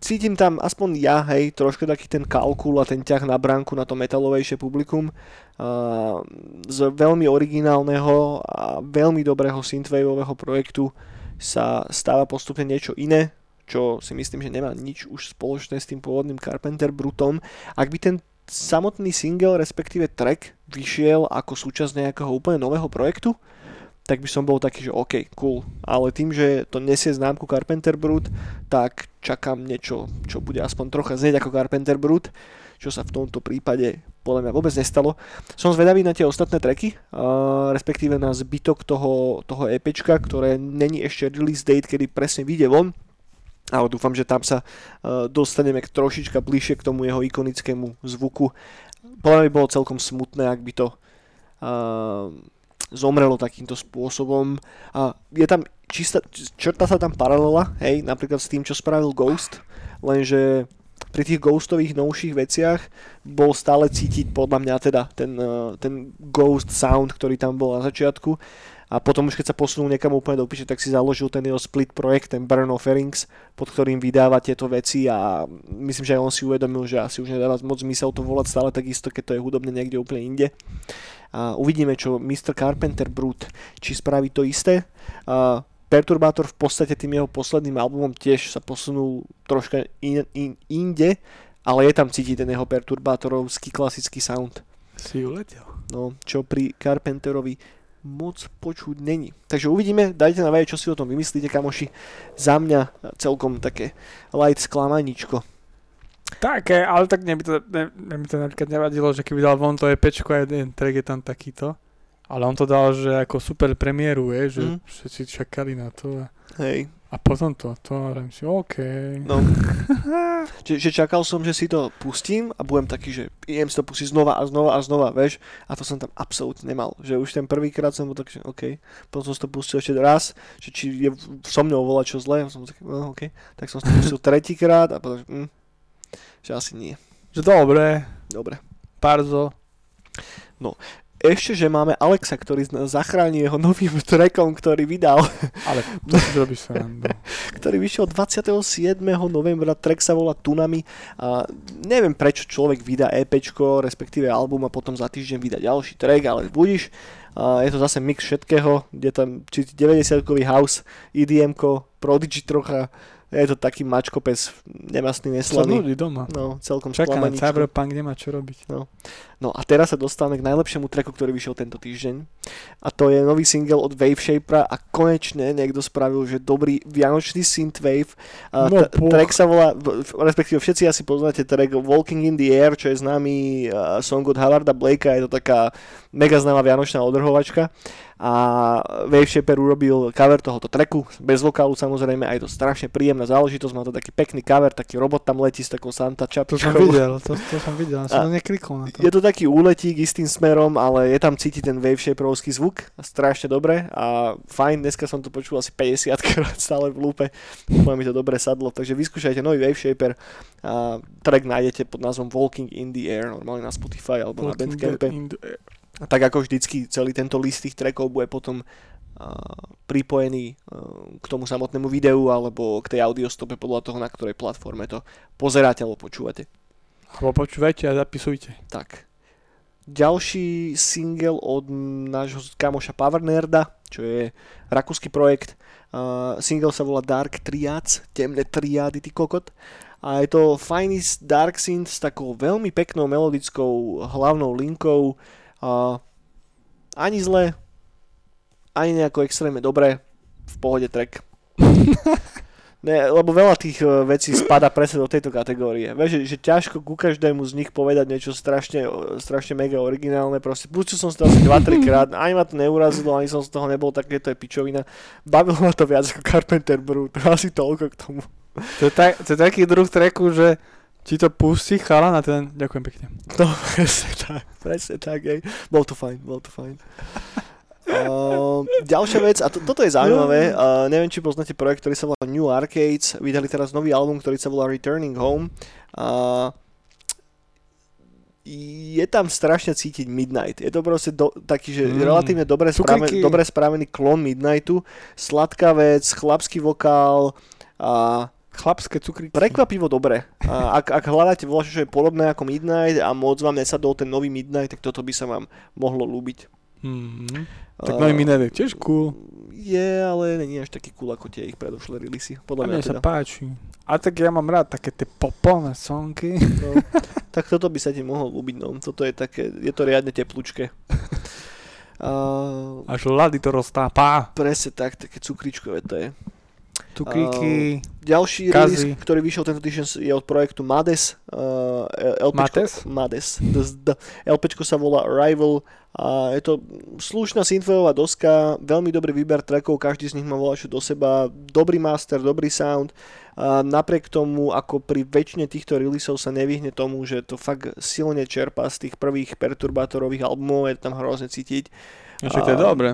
cítim tam aspoň ja, hej, trošku taký ten kalkul a ten ťah na bránku na to metalovejšie publikum a, z veľmi originálneho a veľmi dobrého synthwaveového projektu sa stáva postupne niečo iné, čo si myslím, že nemá nič už spoločné s tým pôvodným Carpenter Brutom. Ak by ten samotný single, respektíve track, vyšiel ako súčasť nejakého úplne nového projektu, tak by som bol taký, že OK, cool. Ale tým, že to nesie známku Carpenter Brut, tak čakám niečo, čo bude aspoň trocha znieť ako Carpenter Brut, čo sa v tomto prípade podľa mňa vôbec nestalo. Som zvedavý na tie ostatné tracky, uh, respektíve na zbytok toho, toho EPčka, ktoré není ešte release date, kedy presne vyjde von, ale dúfam, že tam sa uh, dostaneme trošička bližšie k tomu jeho ikonickému zvuku. Podľa mňa by bolo celkom smutné, ak by to uh, zomrelo takýmto spôsobom. A je tam čistá, črta sa tam paralela, hej, napríklad s tým, čo spravil Ghost, lenže pri tých ghostových novších veciach bol stále cítiť podľa mňa teda ten, uh, ten ghost sound, ktorý tam bol na začiatku a potom už keď sa posunul niekam úplne do piče, tak si založil ten jeho split projekt, ten Burn of pod ktorým vydáva tieto veci a myslím, že aj on si uvedomil, že asi už nedáva moc zmysel to volať stále takisto, keď to je hudobne niekde úplne inde. A uvidíme, čo Mr. Carpenter Brut, či spraví to isté. A Perturbátor v podstate tým jeho posledným albumom tiež sa posunul troška in, in, inde, ale je tam cítiť ten jeho perturbátorovský klasický sound. Si uletel. No, čo pri Carpenterovi moc počuť není. Takže uvidíme, dajte na vedieť, čo si o tom vymyslíte, kamoši. Za mňa celkom také light sklamaničko. Také, ale tak mne by to, ne, mne by to napríklad nevadilo, že keby dal von to EPčko a jeden track je tam takýto. Ale on to dal, že ako super premiéru, je, že mm. všetci čakali na to. A, Hej. A potom to, to hovorím si, OK. No. že, že čakal som, že si to pustím a budem taký, že idem si to pustiť znova a znova a znova, vieš. A to som tam absolútne nemal. Že už ten prvýkrát som bol tak, že OK. Potom som si to pustil ešte raz, že či je so mnou volať čo zlé. A som taký, no OK. Tak som si to pustil tretíkrát a potom, že, hm, že asi nie. Že dobre, Dobre. bardzo. Ešte, že máme Alexa, ktorý nás zachráni jeho novým trackom, ktorý vydal, Ale to si robíš srandu. ktorý vyšiel 27. novembra, track sa volá Tunami a neviem prečo človek vydá EPčko, respektíve album a potom za týždeň vydá ďalší track, ale budíš. A je to zase mix všetkého, kde tam či 90-kový house, EDM-ko, Prodigy trocha, je to taký mačko pes, nemastný, neslaný. ľudí doma. No, celkom Čaká na. Cyberpunk, nemá čo robiť. No a teraz sa dostávame k najlepšiemu tracku, ktorý vyšiel tento týždeň. A to je nový single od Wave Shapera a konečne niekto spravil, že dobrý vianočný synthwave. No, t- track sa volá, respektíve všetci asi poznáte track Walking in the Air, čo je známy song od Howarda Blakea, je to taká mega známa vianočná odrhovačka. A Wave Shaper urobil cover tohoto tracku, bez vokálu samozrejme, a je to strašne príjemná záležitosť, má to taký pekný cover, taký robot tam letí s takou Santa To som čapičkou. videl, to, to som videl, som neklikol na to. Je to taký úletík istým smerom, ale je tam cítiť ten wave shaperovský zvuk, strašne dobre a fajn, dneska som to počul asi 50 krát stále v lúpe, úplne mi to dobre sadlo, takže vyskúšajte nový wave shaper a track nájdete pod názvom Walking in the Air, normálne na Spotify alebo na Walking Bandcampe. in the air. A tak ako vždycky celý tento list tých trackov bude potom pripojený a, k tomu samotnému videu alebo k tej audiostope podľa toho, na ktorej platforme to pozeráte alebo počúvate. Alebo počúvajte a zapisujte. Tak. Ďalší single od nášho kamoša Power Nerda, čo je rakúsky projekt. Uh, single sa volá Dark Triads, temné triády, ty kokot. A je to fajný dark synth s takou veľmi peknou melodickou hlavnou linkou. Uh, ani zle, ani nejako extrémne dobré. V pohode track. Ne, lebo veľa tých e, vecí spada presne do tejto kategórie. Vieš, že, že ťažko ku každému z nich povedať niečo strašne, e, strašne mega originálne. Proste pustil som si to asi 2-3 krát, ani ma to neurazilo, ani som z toho nebol také, to je pičovina. Bavilo ma to viac ako Carpenter Brut, asi toľko k tomu. To je, tak, to je taký druh tracku, že ti to pustí chalan a ten, ďakujem pekne. No, presne tak, presne tak, hej. Bol to fajn, bol to fajn. Uh, ďalšia vec, a to, toto je zaujímavé, uh, neviem, či poznáte projekt, ktorý sa volá New Arcades, vydali teraz nový album, ktorý sa volá Returning Home. Uh, je tam strašne cítiť Midnight. Je to proste do, taký, že Mm. relatívne dobre, správen, dobre správený klon Midnightu, sladká vec, chlapský vokál a Chlapské cukriky. Prekvapivo dobre. A ak, ak hľadáte voľa, čo je podobné ako Midnight a moc vám nesadol ten nový Midnight, tak toto by sa vám mohlo ľúbiť. Mm-hmm. Tak nový Minev je tiež cool. Je, ale není až taký cool ako tie ich predošlé releasy. A Podľa mňa mne sa teda. páči. A tak ja mám rád také tie popolné sonky. No, tak toto by sa ti mohlo ľúbiť, no. Toto je také, je to riadne teplúčke. Uh, Až ľady to roztápá. presne tak, také cukričkové to je. Cukríky. Ďalší Kazy. release, ktorý vyšiel tento týždeň je od projektu Mades. Uh, LPčko, Mates? Mades. LPčko sa volá Arrival a je to slušná synthwaveová doska, veľmi dobrý výber trackov, každý z nich má voľačo do seba, dobrý master, dobrý sound. A napriek tomu, ako pri väčšine týchto releaseov sa nevyhne tomu, že to fakt silne čerpá z tých prvých perturbátorových albumov, je tam hrozne cítiť Ešte to je dobre.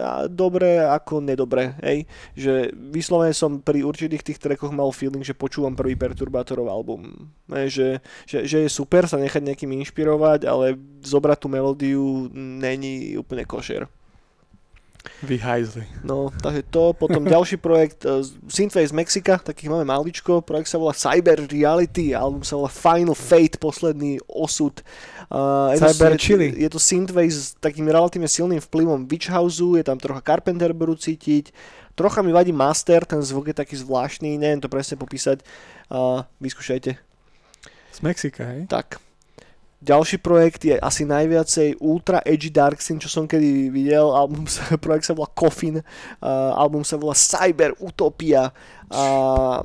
a dobré ako nedobré, hej. Že vyslovene som pri určitých tých trackoch mal feeling, že počúvam prvý Perturbatorov album. Hej, že, že, že je super sa nechať nejakým inšpirovať, ale zobrať tú melódiu není úplne košer. Vyhajzli. No, takže to, potom ďalší projekt uh, Synthwave z Mexika, takých máme maličko, projekt sa volá Cyber Reality, album sa volá Final Fate, posledný osud. Uh, je to- Cyber je, Chili. Je to Synthwave s takým relatívne silným vplyvom Witch Houseu, je tam trocha Carpenter Brew cítiť, trocha mi vadí Master, ten zvuk je taký zvláštny, neviem to presne popísať, uh, vyskúšajte. Z Mexika, hej? Tak. Ďalší projekt je asi najviacej Ultra Edgy Dark Scene, čo som kedy videl. Album sa, projekt sa volá Coffin, uh, album sa volá Cyber Utopia. Uh,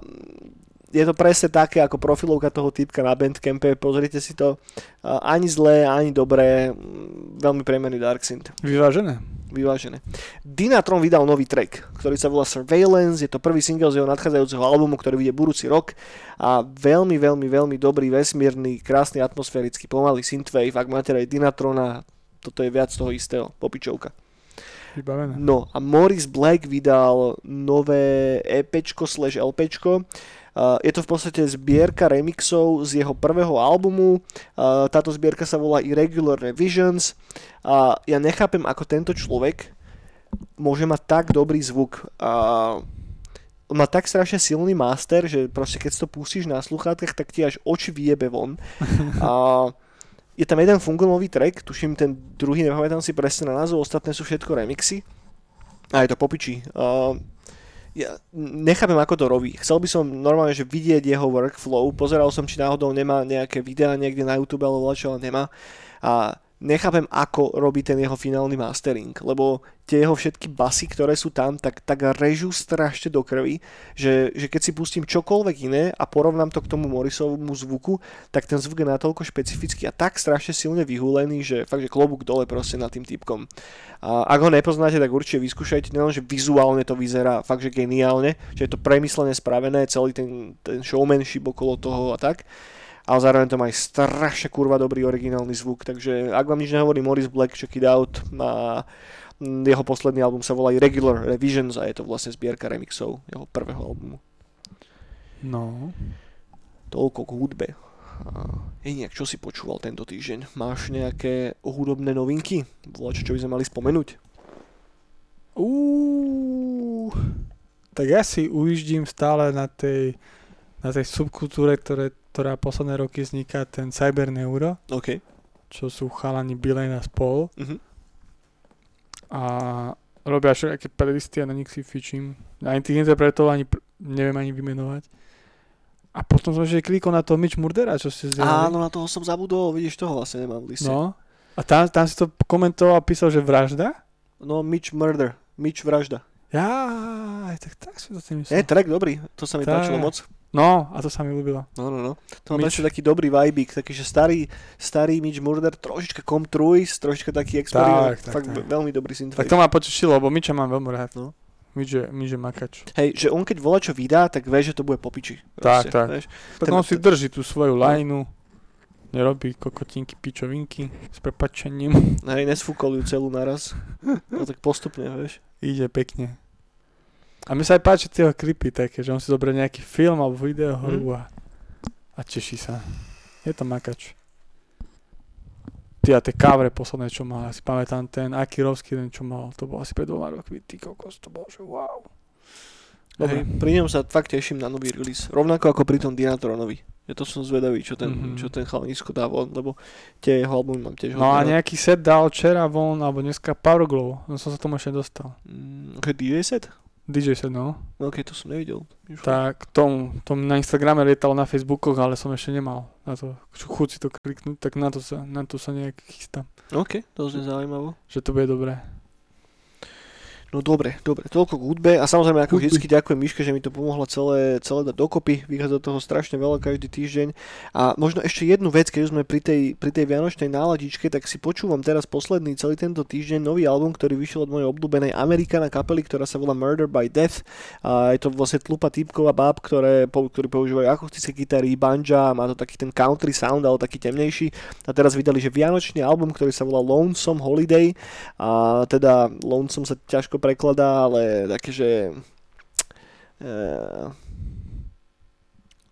je to presne také ako profilovka toho typka na Bandcampe, pozrite si to. Ani zlé, ani dobré, mm, veľmi premený Dark Synth. Vyvážené. vyvážené. Dinatron vydal nový track, ktorý sa volá Surveillance, je to prvý single z jeho nadchádzajúceho albumu, ktorý vyjde budúci rok a veľmi, veľmi, veľmi dobrý, vesmírny, krásny, atmosférický, pomalý synthwave, ak máte aj Dinatrona, toto je viac toho istého, popičovka. Vybavené. No a Morris Black vydal nové EPčko slash Uh, je to v podstate zbierka remixov z jeho prvého albumu. Táto zbierka sa volá Irregular Revisions. A ja nechápem, ako tento človek môže mať tak dobrý zvuk. On má tak strašne silný master, že proste keď to pustíš na sluchátkach, tak ti až oči vyjebe von. A je tam jeden fungonový track, tuším ten druhý, nepamätám si presne na názov, ostatné sú všetko remixy. A je to popičí. Uh, ja nechápem, ako to robí. Chcel by som normálne, že vidieť jeho workflow. Pozeral som, či náhodou nemá nejaké videá niekde na YouTube alebo čo, ale nemá. A nechápem, ako robí ten jeho finálny mastering, lebo tie jeho všetky basy, ktoré sú tam, tak, tak režú strašne do krvi, že, že keď si pustím čokoľvek iné a porovnám to k tomu Morrisovmu zvuku, tak ten zvuk je natoľko špecifický a tak strašne silne vyhúlený, že fakt, že klobúk dole proste nad tým typkom. A ak ho nepoznáte, tak určite vyskúšajte, nielen, že vizuálne to vyzerá fakt, že geniálne, že je to premyslené spravené, celý ten, ten showmanship okolo toho a tak, ale zároveň to má aj strašne kurva dobrý originálny zvuk, takže ak vám nič nehovorí Morris Black, check it out, má jeho posledný album sa volá Regular Revisions a je to vlastne zbierka remixov jeho prvého albumu. No. Toľko k hudbe. nejak, čo si počúval tento týždeň? Máš nejaké hudobné novinky? Voľačo, čo by sme mali spomenúť? Uú, tak ja si ujíždím stále na tej, na tej subkultúre, ktoré ktorá posledné roky vzniká, ten Cyber Neuro. OK. Čo sú chalani Bilane a spol. Uh-huh. A robia všetké playlisty a na nich si fičím. Ani tých interpretov ani pr- neviem ani vymenovať. A potom som ešte klikol na toho Mitch Murdera, čo ste zdieľali. Áno, na toho som zabudol, vidíš, toho vlastne nemám v liste. No. A tam, tam si to komentoval a písal, že vražda? No, Mitch Murder. Mitch vražda. Ja, tak, tak si to tým myslel. Je track dobrý, to sa mi tak. páčilo moc. No, a to sa mi ľúbilo. No, no, no. To má taký dobrý vibe, taký, že starý, starý Mitch Murder, trošička Comtruis, trošička taký experiment. Tak, tak, Fakt tak. veľmi dobrý synthwave. Tak to ma potešilo, lebo Mitcha mám veľmi rád. No. Je, Mitch je makač. Hej, že on keď volá čo vydá, tak vie, že to bude popiči. Tak, tak. Vieš? Tak on si drží tú svoju no. lineu, nerobí kokotinky, pičovinky s prepačením. Hej, nesfúkol ju celú naraz. No tak postupne, vieš. Ide pekne. A mi sa aj páči tie klipy také, že on si zoberie nejaký film alebo video hru a, a teší sa. Je to makač. Ty a tie kávre posledné, čo mal, ja si pamätám ten Akirovský, ten čo mal, to bol asi pred dvoma rokmi, ty kokos, to bol, že wow. Dobre. Hej, pri ňom sa fakt teším na nový release. Rovnako ako pri tom Dinatronovi. Ja to som zvedavý, čo ten, mm-hmm. čo ten chalanisko dá von, lebo tie jeho albumy mám tiež No a nejaký set dal včera von, alebo dneska Power Glow, no som sa tomu ešte dostal. Mm, okay, DJ set? DJ set, no. Ok, to som nevidel. Tak tom, tom na Instagrame lietalo na Facebookoch, ale som ešte nemal na to, chuť si to kliknúť, tak na to sa, na to sa nejak chystám. Ok, to je zaujímavé. Že to bude dobré. No dobre, dobre, toľko k hudbe a samozrejme ako vždy ďakujem Miške, že mi to pomohla celé, celé dať dokopy, vychádza toho strašne veľa každý týždeň. A možno ešte jednu vec, keď sme pri tej, pri tej vianočnej náladičke, tak si počúvam teraz posledný celý tento týždeň nový album, ktorý vyšiel od mojej obľúbenej Amerikana kapely, ktorá sa volá Murder by Death. A je to vlastne tlupa typkov a báb, ktoré, ktorí používajú akustické gitary, banja, má to taký ten country sound, ale taký temnejší. A teraz vydali, že vianočný album, ktorý sa volá Lonesome Holiday. A teda Lonesome sa ťažko ťažko prekladá, ale také, že... Uh,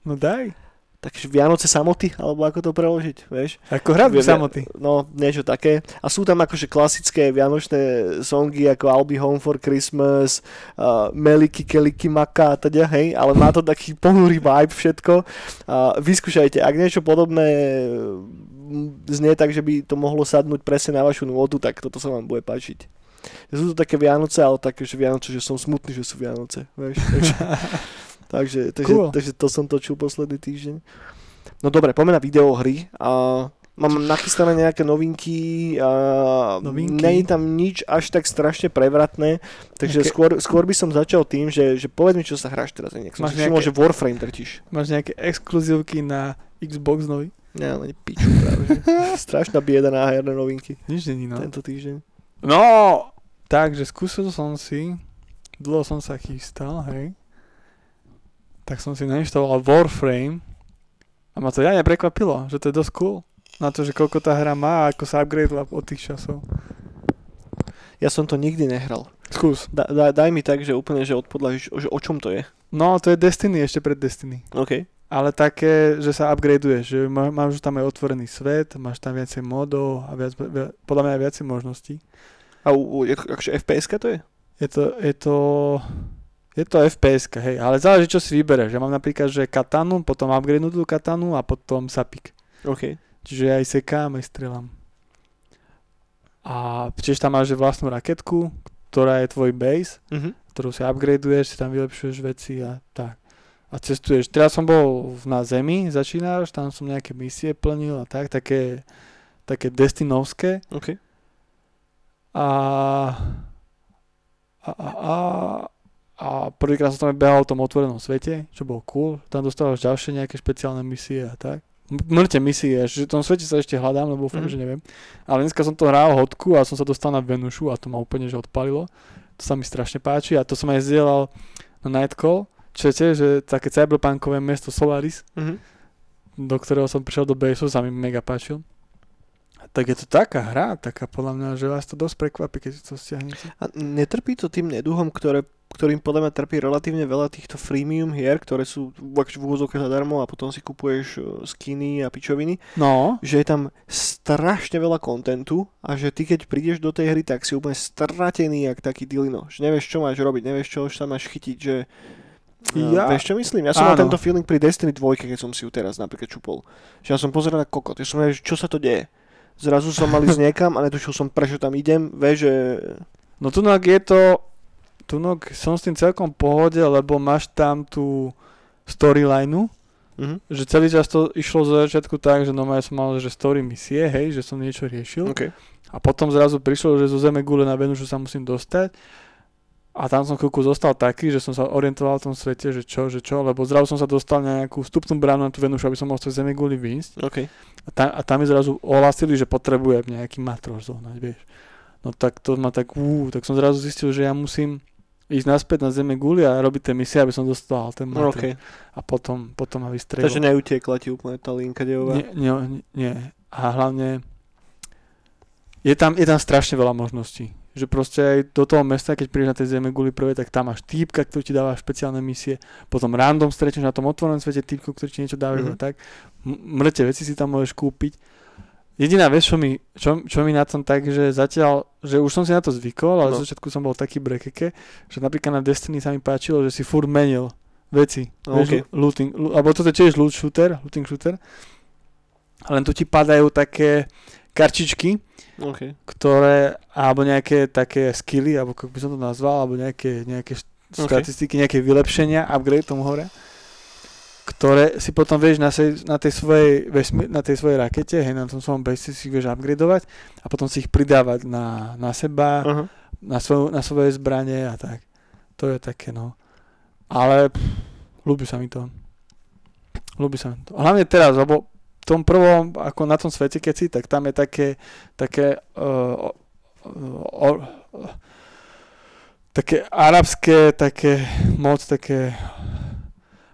no daj. Takže Vianoce samoty, alebo ako to preložiť, vieš? Ako hradbu samoty. No, niečo také. A sú tam akože klasické vianočné songy, ako I'll be home for Christmas, uh, Meliki, Keliki, Maka a teda, hej, ale má to taký ponurý vibe všetko. Uh, vyskúšajte, ak niečo podobné znie tak, že by to mohlo sadnúť presne na vašu nôtu, tak toto sa vám bude páčiť sú to také Vianoce, ale také, že Vianoce, že som smutný, že sú Vianoce, vieš. Takže, takže, takže, cool. takže to som točil posledný týždeň. No dobre, poďme na videohry. A mám nachystané nejaké novinky a novinky. nie je tam nič až tak strašne prevratné, takže nejaké... skôr, skôr by som začal tým, že, že povedz mi, čo sa hráš teraz. Nejak som Máš si nejaké... že Warframe trčíš. Máš nejaké exkluzívky na Xbox nový? Nie, ale piču práve. Strašná bieda na herné novinky. Nič není, no. Tento týždeň. No, tak, že skúsil som si, dlho som sa chystal, hej, tak som si nainštaloval Warframe a ma to ja neprekvapilo, že to je dosť cool. Na to, že koľko tá hra má a ako sa upgradeila od tých časov. Ja som to nikdy nehral. Skús. Da, da, daj mi tak, že úplne, že odpodlažíš, že o čom to je. No, to je Destiny ešte pred Destiny. OK. Ale také, že sa upgradeuješ, že má, máš tam aj otvorený svet, máš tam viacej modov a viac, viac, podľa mňa aj viacej možností. A u, u, akože fps to je? Je to, je to, je to fps hej, ale záleží, čo si vybereš. Ja mám napríklad, že katanu, potom upgradenutú katanu a potom sapik. OK. Čiže aj sekám, aj strelám. A tiež tam máš vlastnú raketku, ktorá je tvoj base, Mhm. ktorú si upgradeuješ, si tam vylepšuješ veci a tak. A cestuješ. Teraz som bol na Zemi, začínaš, tam som nejaké misie plnil a tak, také, také destinovské. OK. A, a, a, a, a prvýkrát som tam behal v tom otvorenom svete, čo bolo cool. Tam dostávaš ďalšie nejaké špeciálne misie a tak. Mŕte misie, že v tom svete sa ešte hľadám, lebo fakt, Mhm. že neviem. Ale dneska som to hral hodku a som sa dostal na Venušu a to ma úplne že odpalilo. To sa mi strašne páči a to som aj zdieľal na Nightcall, čo je tiež, že také cyberpunkové mesto Solaris, Mhm. do ktorého som prišiel do baseu, sa mi mega páčil. Tak je to taká hra, taká podľa mňa, že vás to dosť prekvapí, keď to stiahnete. A netrpí to tým neduchom, ktoré, ktorým podľa mňa trpí relatívne veľa týchto freemium hier, ktoré sú v, úvodzovke zadarmo a potom si kupuješ uh, skiny a pičoviny, No, že je tam strašne veľa kontentu a že ty keď prídeš do tej hry, tak si úplne stratený jak taký dilino. Že nevieš, čo máš robiť, nevieš, čo sa máš chytiť, že Uh, Ja- vieš čo myslím? Ja som mal áno. tento feeling pri Destiny 2, keď som si ju teraz napríklad čupol. Že ja som pozeral na kokot, ja som vedel, že čo sa to deje. Zrazu som mal ísť niekam a netušil som, prečo tam idem, vieš, že... no tu je to, tu som s tým celkom pohode, lebo máš tam tú storylineu, Mhm. že celý čas to išlo zo začiatku tak, že normálne som mal, že story misie, hej, že som niečo riešil. OK. A potom zrazu prišlo, že zo Zeme gule na Venušu sa musím dostať. A tam som chvíľku zostal taký, že som sa orientoval v tom svete, že čo, že čo, lebo zrazu som sa dostal na nejakú vstupnú bránu na tú Venušu, aby som mohol z Zeme guli výjsť. OK. A tam, a tam mi zrazu ohlasili, že potrebujem nejaký matroš zohnať, vieš. No tak to ma tak, ú, tak som zrazu zistil, že ja musím ísť naspäť na Zeme guli a robiť tie misie, aby som dostal ten matroš. OK. A potom, potom ma vystrelil. Takže neutekla ti úplne tá linka dejová. Nie, nie, nie. A hlavne je tam, je tam strašne veľa možností. Že proste aj do toho mesta, keď prídeš na tej zeme guli prvé, tak tam máš týpka, ktorý ti dáva špeciálne misie. Potom random stretneš na tom otvorenom svete týpku, ktorý ti niečo dáva Mhm. mm-hmm. tak. Mŕte veci si tam môžeš kúpiť. Jediná vec, čo mi, čo, čo mi na tom tak, že zatiaľ, že už som si na to zvykol, ale No. začiatku som bol taký brekeke, že napríklad na Destiny sa mi páčilo, že si furt menil veci. No, Vieš, looting, lo- alebo toto je tiež loot shooter, looting shooter. Len tu ti padajú také karčičky, OK. ktoré, alebo nejaké také skilly, alebo ako by som to nazval, alebo nejaké, nejaké št- OK. štatistiky, nejaké vylepšenia, upgrade tomu hore, ktoré si potom vieš na, sej, na, tej svojej, vesmi, na tej svojej rakete, hej, na tom svojom base si vieš upgradovať a potom si ich pridávať na, na seba, Aha. na, svoju, na svoje zbranie a tak. To je také, no. Ale pff, ľúbi sa mi to. Ľúbi sa mi to. Hlavne teraz, lebo tom prvom, ako na tom svete, keď si, tak tam je také, také, uh, uh, uh, také arabské, také moc, také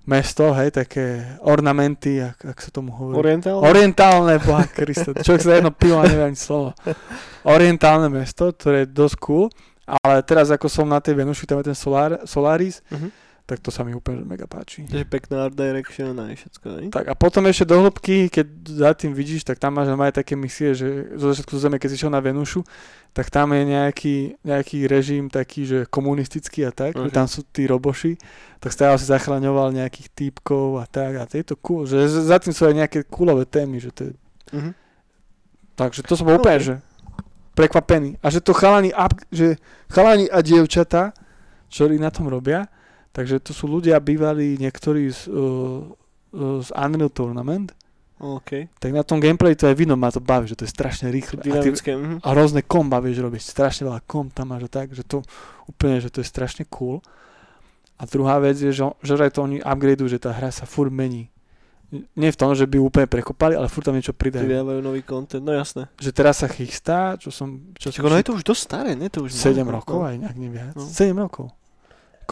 mesto, hej, také ornamenty, ak, ak sa tomu hovorí. Orientál? Orientálne, boha Krista. Človek sa jedno pivo a nevie ani slovo. Orientálne mesto, ktoré je dosť cool, ale teraz ako som na tej Venuši, tam je ten Solar, Solaris, Mhm. Tak to sa mi úplne mega páči. Takže pekná art direction a všetko, ne? Tak a potom ešte do hĺbky, keď za tým vidíš, tak tam máš aj také misie, že zo začiatku Zeme, keď si šiel na Venušu, tak tam je nejaký, nejaký režim taký, že komunistický a tak, že tam sú tí roboši, tak stále si zachraňoval nejakých týpkov a tak a to je to cool, že za tým sú aj nejaké coolové témy, že to je Mhm. Takže to som bol Ok. úplne, že prekvapený. A že to chalani, že chalani a dievčatá, čo na tom robia, takže to sú ľudia bývalí niektorí z, uh, uh, z Unreal Tournament, OK. tak na tom gameplay to aj vidno, ma to baví, že to je strašne rýchle. A, ty. Mhm. a rôzne komba vieš robiť, strašne veľa kom tam máš a tak, že to úplne, že to je strašne cool. A druhá vec je, že, že aj to oni upgradeujú, že tá hra sa furt mení. nie v tom, že by úplne prekopali, ale furt tam niečo pridajú. Pridávajú nový content, no jasné. Že teraz sa chystá, čo som... Čo Čak ono je to už dosť staré, nie? To už 7 malo- rokov no. aj nejak neviac. No. 7 rokov.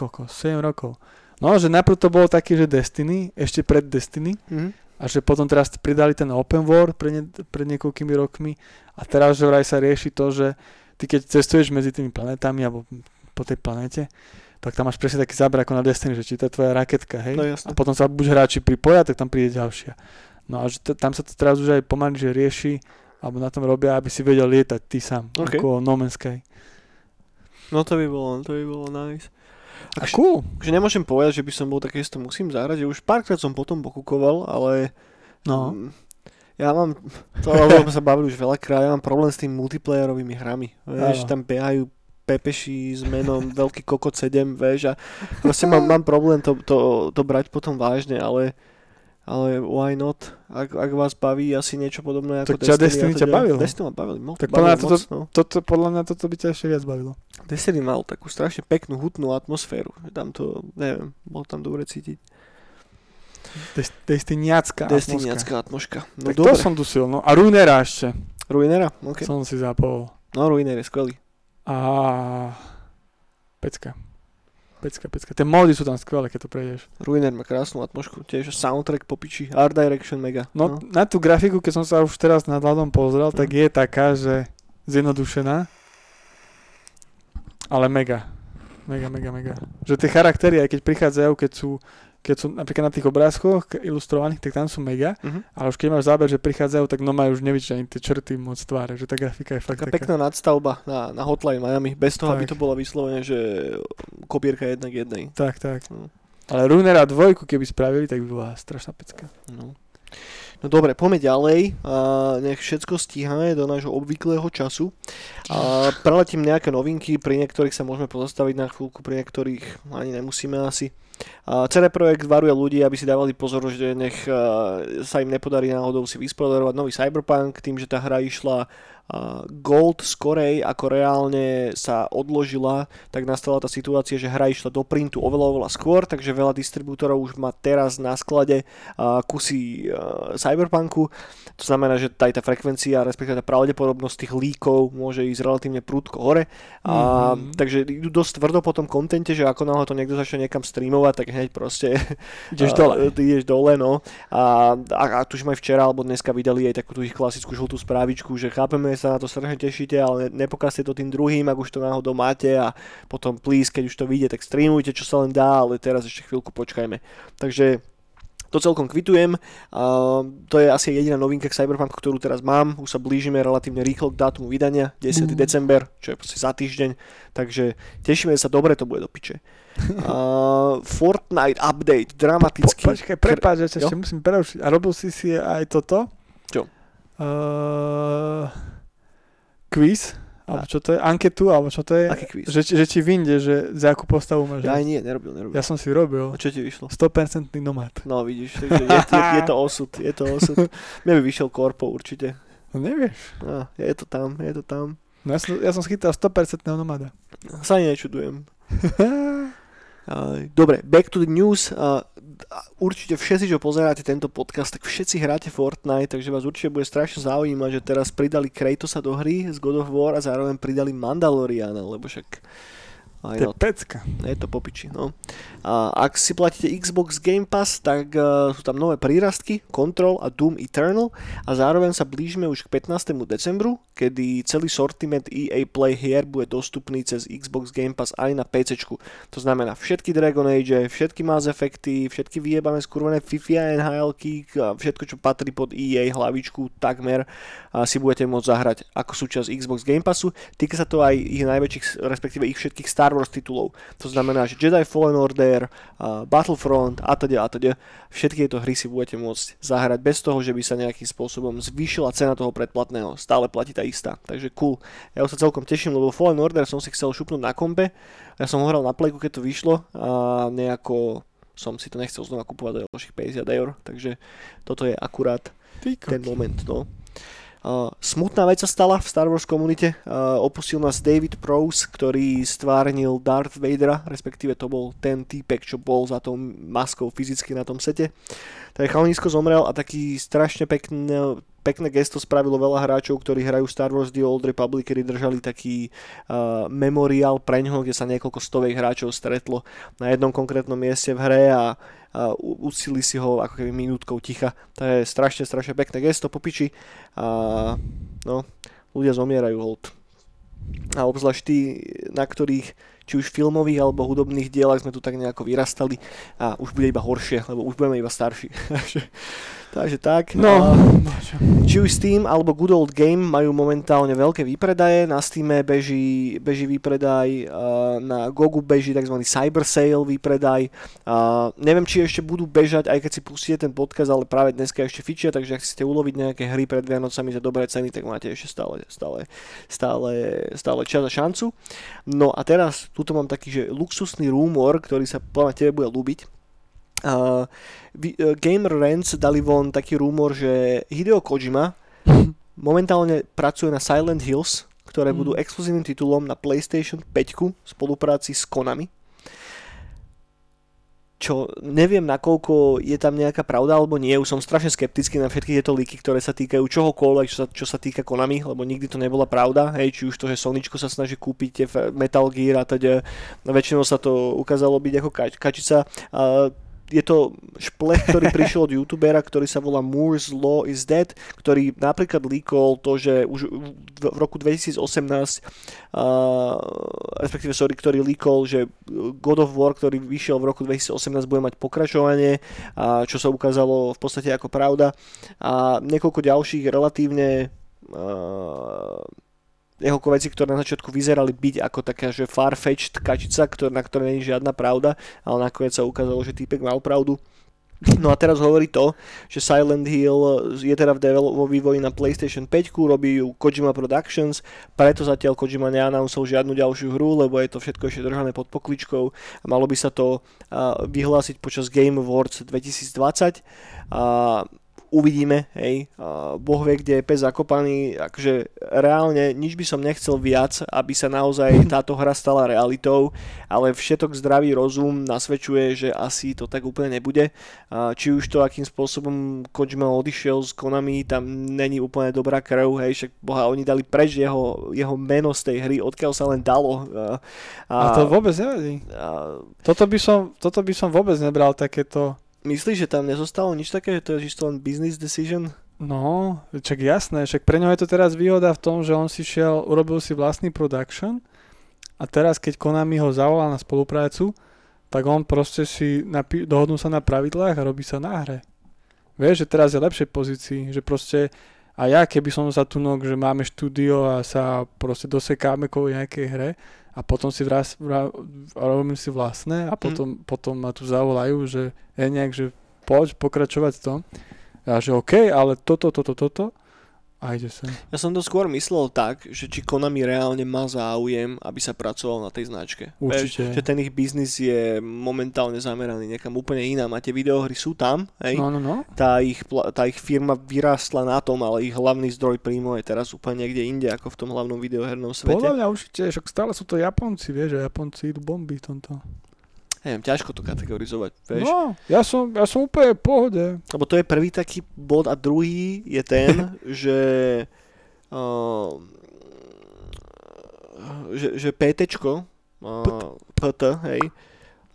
Koľko? 7 rokov. No, že najprv to bolo taký, že Destiny, ešte pred Destiny, Mhm. a že potom teraz pridali ten open world pred, ne, pred niekoľkými rokmi a teraz že vraj sa rieši to, že ty keď cestuješ medzi tými planetami alebo po tej planete, tak tam máš presne taký záber ako na Destiny, že či to je tvoja raketka, hej? No a potom sa buď hráči pripoja, tak tam príde ďalšia. No a že t- tam sa to teraz už aj pomaly že rieši, alebo na tom robia, aby si vedel lietať ty sám, OK. ako No Man's Sky. No to by bolo, to by bolo nice. Akože- cool. Že nemôžem povedať, že by som bol taký, že to musím zahrať, že už párkrát som potom pokúkoval, ale No. ja mám, to sme sa bavili už veľakrát, ja mám problém s tými multiplayerovými hrami. Vieš, tam behajú pepeši s menom Veľký kokot 7, vieš, a proste mám, mám problém to, to, to brať potom vážne, ale ale why not? Ak, ak vás baví asi niečo podobné ako Tak ťa Destiny a ťa teda- bavilo? Destiny ma bavili, mo- Tak bavilo podľa mňa moc, no. Toto, podľa mňa toto by ťa ešte viac bavilo. Destiny mal takú strašne peknú, hutnú atmosféru. Tam to, neviem, bolo tam dobre cítiť. Des- Destiniacká. Destiniacká atmoška. No Tak dobre. to som dusil, no. A Ruinera ešte Ruinera? OK. som si zapol. No Ruiner je skvelý. A pecka. Pecka, pecka. Tie mody sú tam skvelé, keď to prejdeš. Ruiner má krásnu atmošku. Tiež soundtrack popiči. Art Direction mega. No, na tú grafiku, keď som sa už teraz nad hľadom pozrel, tak je taká, že zjednodušená. Ale mega. Mega, mega, mega. Že tie charaktery, aj keď prichádzajú, keď sú, keď sú napríklad na tých obrázkoch ilustrovaných, tak tam sú mega. Mhm. Ale už keď máš záber, že prichádzajú, tak no majú už nevidíš ani tie črty moc tváre, že tá grafika je fakt Taká taká. pekná nadstavba na, na Hotline Miami. Bez toho, aby Tak. to bolo vyslovene, že kopírka jedna k jednej. Tak, tak. No. Ale Ruinera dvojku, keby spravili, tak by bola strašná pecka. No. No dobre, poďme ďalej. A nech všetko stíhame do nášho obvyklého času. A preletím nejaké novinky, pri niektorých sa môžeme pozastaviť na chvíľku, pri niektorých ani nemusíme asi. A CD Projekt varuje ľudí, aby si dávali pozor, že nech a, sa im nepodarí náhodou si vyspodarovať nový Cyberpunk, tým, že tá hra išla Gold skorej, ako reálne sa odložila, tak nastala tá situácia, že hra išla do printu oveľa, oveľa skôr, takže veľa distribútorov už má teraz na sklade kusy Cyberpunku. To znamená, že tá, tá frekvencia, respektíve tá pravdepodobnosť tých líkov môže ísť relatívne prúdko hore. A, Mhm. Takže idú dosť tvrdo po tom kontente, že ako náhle to niekto začne niekam streamovať, tak hneď proste Ideš dole. Ty ideš dole, no. A, a, a tuším aj včera alebo dneska vydali aj takú tú ich klasickú žltú správičku, že chápeme, sa na to strašne tešíte, ale nepokazte to tým druhým, ak už to náhodou máte a potom please, keď už to vyjde, tak streamujte, čo sa len dá, ale teraz ešte chvíľku počkajme. Takže to celkom kvitujem. A to je asi jediná novinka k Cyberpunku, ktorú teraz mám. Už sa blížime relatívne rýchlo k dátumu vydania, 10. Mm. december, čo je proste za týždeň. Takže tešíme sa, dobre to bude do piče. A Fortnite update, dramatický. Po, počkaj, prepáč, ešte musím prerušiť. A robil si si aj toto? Čo? Uh, quiz? Alebo čo to je? Anketu? Alebo čo to je? Aký kvíz? Že, že ti vyjde, že za akú postavu máš. Ja aj nie, nerobil, nerobil. ja som si robil. A čo ti vyšlo? 100% nomad. No vidíš, takže je, je, je to osud, je to osud. Mne by vyšiel korpo určite. No nevieš. No, je to tam, je to tam. No ja som, ja som schytal 100% nomada. Sa nečudujem. Uh, Dobre, back to the news. Uh, určite všetci, čo pozeráte tento podcast, tak všetci hráte Fortnite, takže vás určite bude strašne zaujímať, že teraz pridali Kratosa do hry z God of War a zároveň pridali Mandaloriana, lebo však aj To je pecka. je to popiči, no. A ak si platíte Xbox Game Pass, tak uh, sú tam nové prírastky, Control a Doom Eternal a zároveň sa blížime už k 15. decembru, kedy celý sortiment EA Play hier bude dostupný cez Xbox Game Pass aj na PC. To znamená všetky Dragon Age, všetky Mass Effecty, všetky vyjebané skurvené FIFA nhl všetko, čo patrí pod EA hlavičku takmer a si budete môcť zahrať ako súčasť Xbox Game Passu. Týka sa to aj ich najväčších, respektíve ich všetkých Star Wars titulov. To znamená, že Jedi Fallen Order, a Battlefront a teda a teda. Všetky tieto hry si budete môcť zahrať bez toho, že by sa nejakým spôsobom zvýšila cena toho predplatného. Stále platí tá istá. Takže cool. Ja sa celkom teším, lebo Fallen Order som si chcel šupnúť na kompe. Ja som hral na playku, keď to vyšlo a nejako som si to nechcel znova kupovať za ďalších 50 eur, takže toto je akurát ten moment, no. Uh, smutná vec sa stala v Star Wars komunite. Uh, opustil nás David Prowse, ktorý stvárnil Darth Vadera, respektíve to bol ten týpek, čo bol za tou maskou fyzicky na tom sete. Tak chalanisko zomrel a taký strašne pekný, pekné gesto spravilo veľa hráčov, ktorí hrajú Star Wars The Old Republic, kedy držali taký uh, memoriál pre ňoho, kde sa niekoľko stoviek hráčov stretlo na jednom konkrétnom mieste v hre a a ucili si ho ako keby minútkou ticha. To je strašne, strašne pekné gesto po piči a no, ľudia zomierajú hold. A obzvlášť tí, na ktorých či už filmových alebo hudobných dielach sme tu tak nejako vyrastali a už bude iba horšie, lebo už budeme iba starší. Takže tak. No, či už Steam alebo Good Old Game majú momentálne veľké výpredaje. Na Steam beží, beží výpredaj, na Gogu beží tzv. Cyber Sale výpredaj. Neviem, či ešte budú bežať, aj keď si pustíte ten podcast, ale práve dneska ešte fičia, takže ak chcete uloviť nejaké hry pred Vianocami za dobré ceny, tak máte ešte stále, stále, stále, stále čas a šancu. No a teraz, tuto mám taký, že luxusný rumor, ktorý sa podľa tebe bude ľúbiť Uh, Gamer Rants dali von taký rumor, že Hideo Kojima momentálne pracuje na Silent Hills, ktoré mm. budú exkluzívnym titulom na PlayStation 5 v spolupráci s Konami. Čo neviem, nakoľko je tam nejaká pravda alebo nie. Už som strašne skeptický na všetky tieto líky, ktoré sa týkajú čohokoľvek, čo sa, čo sa týka Konami, lebo nikdy to nebola pravda. Hej, či už to, že Soničko sa snaží kúpiť tie Metal Gear a teda väčšinou sa to ukázalo byť ako kač, kačica. Uh, je to šplech, ktorý prišiel od youtubera, ktorý sa volá Moore's Law is Dead, ktorý napríklad líkol to, že už v roku 2018 uh, respektíve sorry, ktorý líkol, že God of War, ktorý vyšiel v roku 2018 bude mať pokračovanie, a čo sa ukázalo v podstate ako pravda. A niekoľko ďalších relatívne uh, niekoľko vecí, ktoré na začiatku vyzerali byť ako taká, že farfetched kačica, ktor- na ktorej je žiadna pravda, ale nakoniec sa ukázalo, že týpek mal pravdu. No a teraz hovorí to, že Silent Hill je teda v devel- vo vývoji na PlayStation 5, robí ju Kojima Productions, preto zatiaľ Kojima neannounceol žiadnu ďalšiu hru, lebo je to všetko ešte držané pod pokličkou a malo by sa to uh, vyhlásiť počas Game Awards 2020. Uh, uvidíme, hej, Boh vie, kde je pes zakopaný, akože reálne nič by som nechcel viac, aby sa naozaj táto hra stala realitou, ale všetok zdravý rozum nasvedčuje, že asi to tak úplne nebude. Či už to, akým spôsobom Kojima odišiel z Konami, tam není úplne dobrá krv, hej, však boha, oni dali preč jeho, jeho meno z tej hry, odkiaľ sa len dalo. A, a to vôbec nevadí. A, toto, by som, toto by som vôbec nebral takéto Myslíš, že tam nezostalo nič také, že to je čisto len business decision? No, čak jasné, však pre ňo je to teraz výhoda v tom, že on si šiel, urobil si vlastný production a teraz keď Konami ho zavolá na spoluprácu, tak on proste si napi- dohodnú sa na pravidlách a robí sa na hre. Vieš, že teraz je lepšej pozícii, že proste a ja keby som za tu nok, že máme štúdio a sa proste dosekáme kvôli nejakej hre, a potom si vraz, vraz, robím si vlastné a mhm. potom, mm. potom ma tu zavolajú, že je nejak, že poď pokračovať v tom. A že OK, ale toto, toto, toto a ide sa. Ja som to skôr myslel tak, že či Konami reálne má záujem, aby sa pracoval na tej značke. Určite. Veš, že ten ich biznis je momentálne zameraný niekam úplne inám a tie videohry sú tam, hej? No, no, no. Tá ich, tá ich firma vyrástla na tom, ale ich hlavný zdroj príjmu je teraz úplne niekde inde, ako v tom hlavnom videohernom svete. Podľa mňa určite, však stále sú to Japonci, vieš, a Japonci idú bomby v tomto neviem, ťažko to kategorizovať, vieš. No, ja som, ja som úplne v pohode. Lebo to je prvý taký bod a druhý je ten, že, uh, že, že PTčko, uh, PT, hej,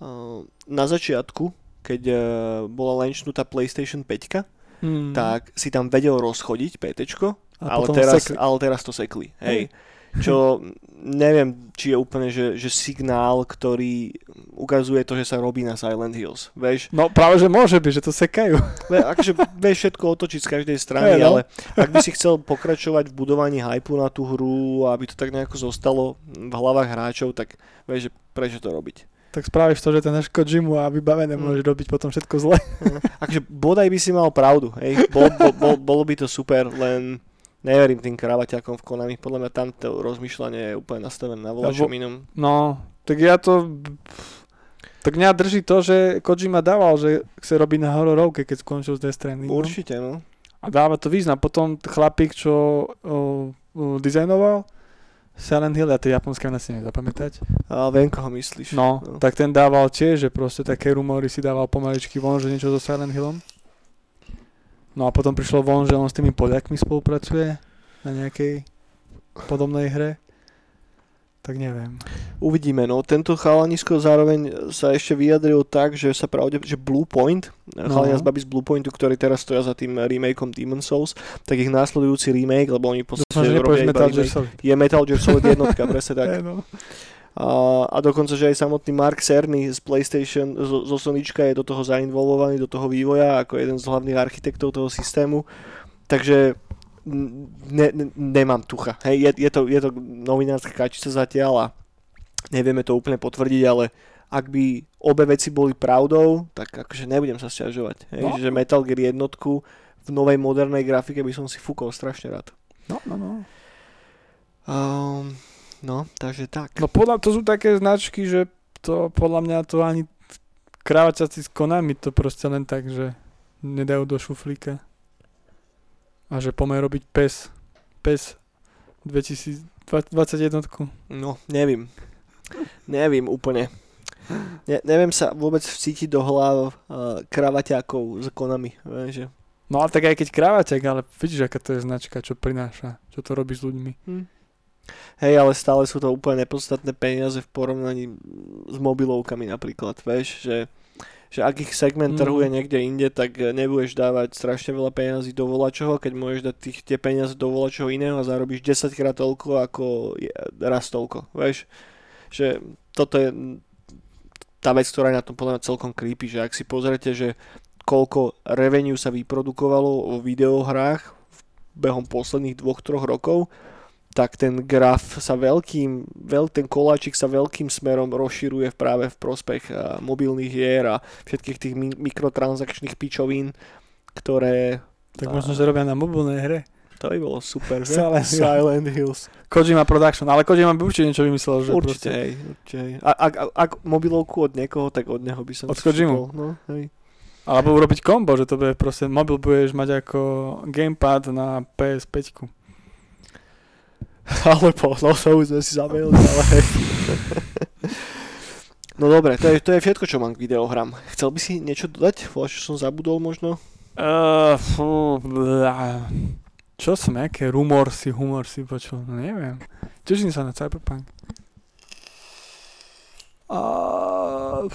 uh, na začiatku, keď uh, bola lenčnutá PlayStation 5, hmm. tak si tam vedel rozchodiť PTčko, ale teraz, ale teraz to sekli, hej. hej čo neviem, či je úplne, že, že signál, ktorý ukazuje to, že sa robí na Silent Hills, vieš? No práve, že môže byť, že to sekajú. Ve, akože vieš všetko otočiť z každej strany, no. ale ak by si chcel pokračovať v budovaní hypu na tú hru, aby to tak nejako zostalo v hlavách hráčov, tak vieš, že prečo to robiť? tak spravíš to, že ten náš Kojimu a vybavené mm. môžeš robiť potom všetko zle. Akože bodaj by si mal pravdu, hej, bol, bol, bol, bolo by to super, len neverím tým kravaťakom v Konami, podľa mňa tam to rozmýšľanie je úplne nastavené na voľačom inom. No, tak ja to... Tak mňa drží to, že Kojima dával, že chce robiť na hororovke, keď skončil z Death Stranding. Určite, no. A dáva to význam. Potom chlapík, čo o, o, dizajnoval Silent Hill, ja to japonské meno si nezapamätať. A viem, koho myslíš. No, No. tak ten dával tiež, že proste také rumory si dával pomaličky von, že niečo so Silent Hillom. No a potom prišlo von, že on s tými Poliakmi spolupracuje na nejakej podobnej hre. Tak neviem. Uvidíme, no tento chalanisko zároveň sa ešte vyjadril tak, že sa pravde, že Blue Point, no. chalania z babi z Blue Pointu, ktorí teraz stoja za tým remakeom Demon Souls, tak ich následujúci remake, lebo oni v podstate robia iba Metal remake, je Metal Gear Solid jednotka, presne tak. Eh, no. A, a dokonca, že aj samotný Mark Cerny z PlayStation, zo, zo Sonyčka je do toho zainvolvovaný, do toho vývoja, ako jeden z hlavných architektov toho systému. Takže ne, ne, nemám tucha. Hej, je, je, to, je to novinárska kačica zatiaľ a nevieme to úplne potvrdiť, ale ak by obe veci boli pravdou, tak akože nebudem sa sťažovať. Hej, No. Že Metal Gear jednotku v novej modernej grafike by som si fúkol strašne rád. No, no, no. Um, no, takže tak. No podľa, to sú také značky, že to podľa mňa to ani krávačaci s konami to proste len tak, že nedajú do šuflíka. A že poďme robiť PES. PES 2021. No, nevím. Nevím úplne. Ne, neviem sa vôbec vcítiť do hlav uh, kravaťákov s konami. Že... No ale tak aj keď krávaťak, ale vidíš, aká to je značka, čo prináša, čo to robí s ľuďmi. Hm. Hej, ale stále sú to úplne nepodstatné peniaze v porovnaní s mobilovkami napríklad, vieš, že, že ak ich segment Mm. trhu je niekde inde, tak eh, nebudeš dávať strašne veľa peniazí do volačoho, keď môžeš dať tých, tie peniaze do volačoho iného a zarobíš 10 krát toľko ako raz toľko, vieš, že toto je tá vec, ktorá je na tom podľa mňa celkom creepy, že ak si pozrete, že koľko revenue sa vyprodukovalo vo videohrách v behom posledných dvoch, troch rokov, tak ten graf sa veľkým, veľ, ten koláčik sa veľkým smerom rozširuje práve v prospech a, mobilných hier a všetkých tých mi- mikrotransakčných pičovín, ktoré... Tak A- možno, že robia na mobilnej hre. To by bolo super, že? Silent. Silent Hills. Kojima Production, ale Kojima by určite niečo vymyslel, že Určite, hej, určite, hej. A, ak, ak, mobilovku od niekoho, tak od neho by som Od Kojimu. No, hej. Alebo urobiť kombo, že to bude proste, mobil budeš mať ako gamepad na PS5. Alebo, no to už sme si zabejali, ale hej. No dobre, to je, to je všetko, čo mám k videohrám. Chcel by si niečo dodať? Voľa, čo som zabudol možno? Uh, fú, blá. Čo som, aké rumor si, humor si počul, no neviem. Teším sa na Cyberpunk. Uh,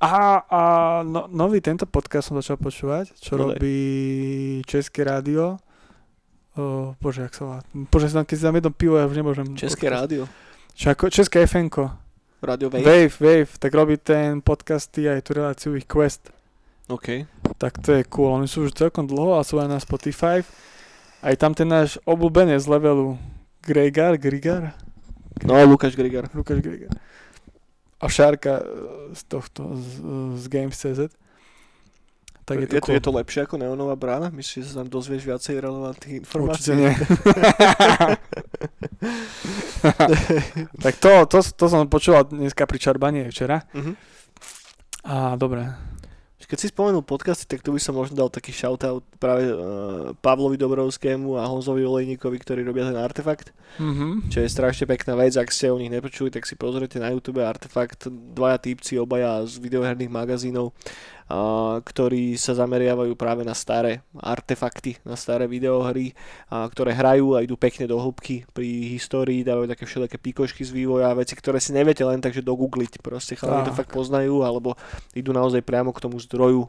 a, a no, nový tento podcast som začal počúvať, čo No robí České rádio. O, bože, jak sa volá. Bože, keď si dám jedno pivo, ja už nemôžem. České podcast. rádio. Čo ako, České FNko. Radio Wave. Wave, Wave, tak robí ten podcasty aj tú reláciu ich Quest. OK. Tak to je cool. Oni sú už celkom dlho a sú aj na Spotify. Aj tam ten náš obľúbenec z levelu Gregar, Grigar, No, Lukáš Grigar. Lukáš Grigar. A Šárka e, z tohto, z, z Games.cz. Tak je to, je, to, cool. je to lepšie ako Neonová brána? Myslíš, že sa tam dozvieš viacej relevantných Určite informácií? nie. tak to, to, to som počúval dneska pri čarbanie včera. Mhm. A dobre. Keď si spomenul podcasty, tak tu by som možno dal taký shoutout práve uh, Pavlovi Dobrovskému a Honzovi Olejníkovi, ktorí robia ten artefakt. Mhm. Čo je strašne pekná vec, ak ste o nich nepočuli, tak si pozrite na YouTube Artefakt, dvaja týpci, obaja z videoherných magazínov, ktorí sa zameriavajú práve na staré artefakty, na staré videohry, ktoré hrajú a idú pekne do hĺbky pri histórii, dávajú také všelijaké pikošky z vývoja, veci, ktoré si neviete len takže dogoogliť, proste chalani to fakt poznajú, alebo idú naozaj priamo k tomu zdroju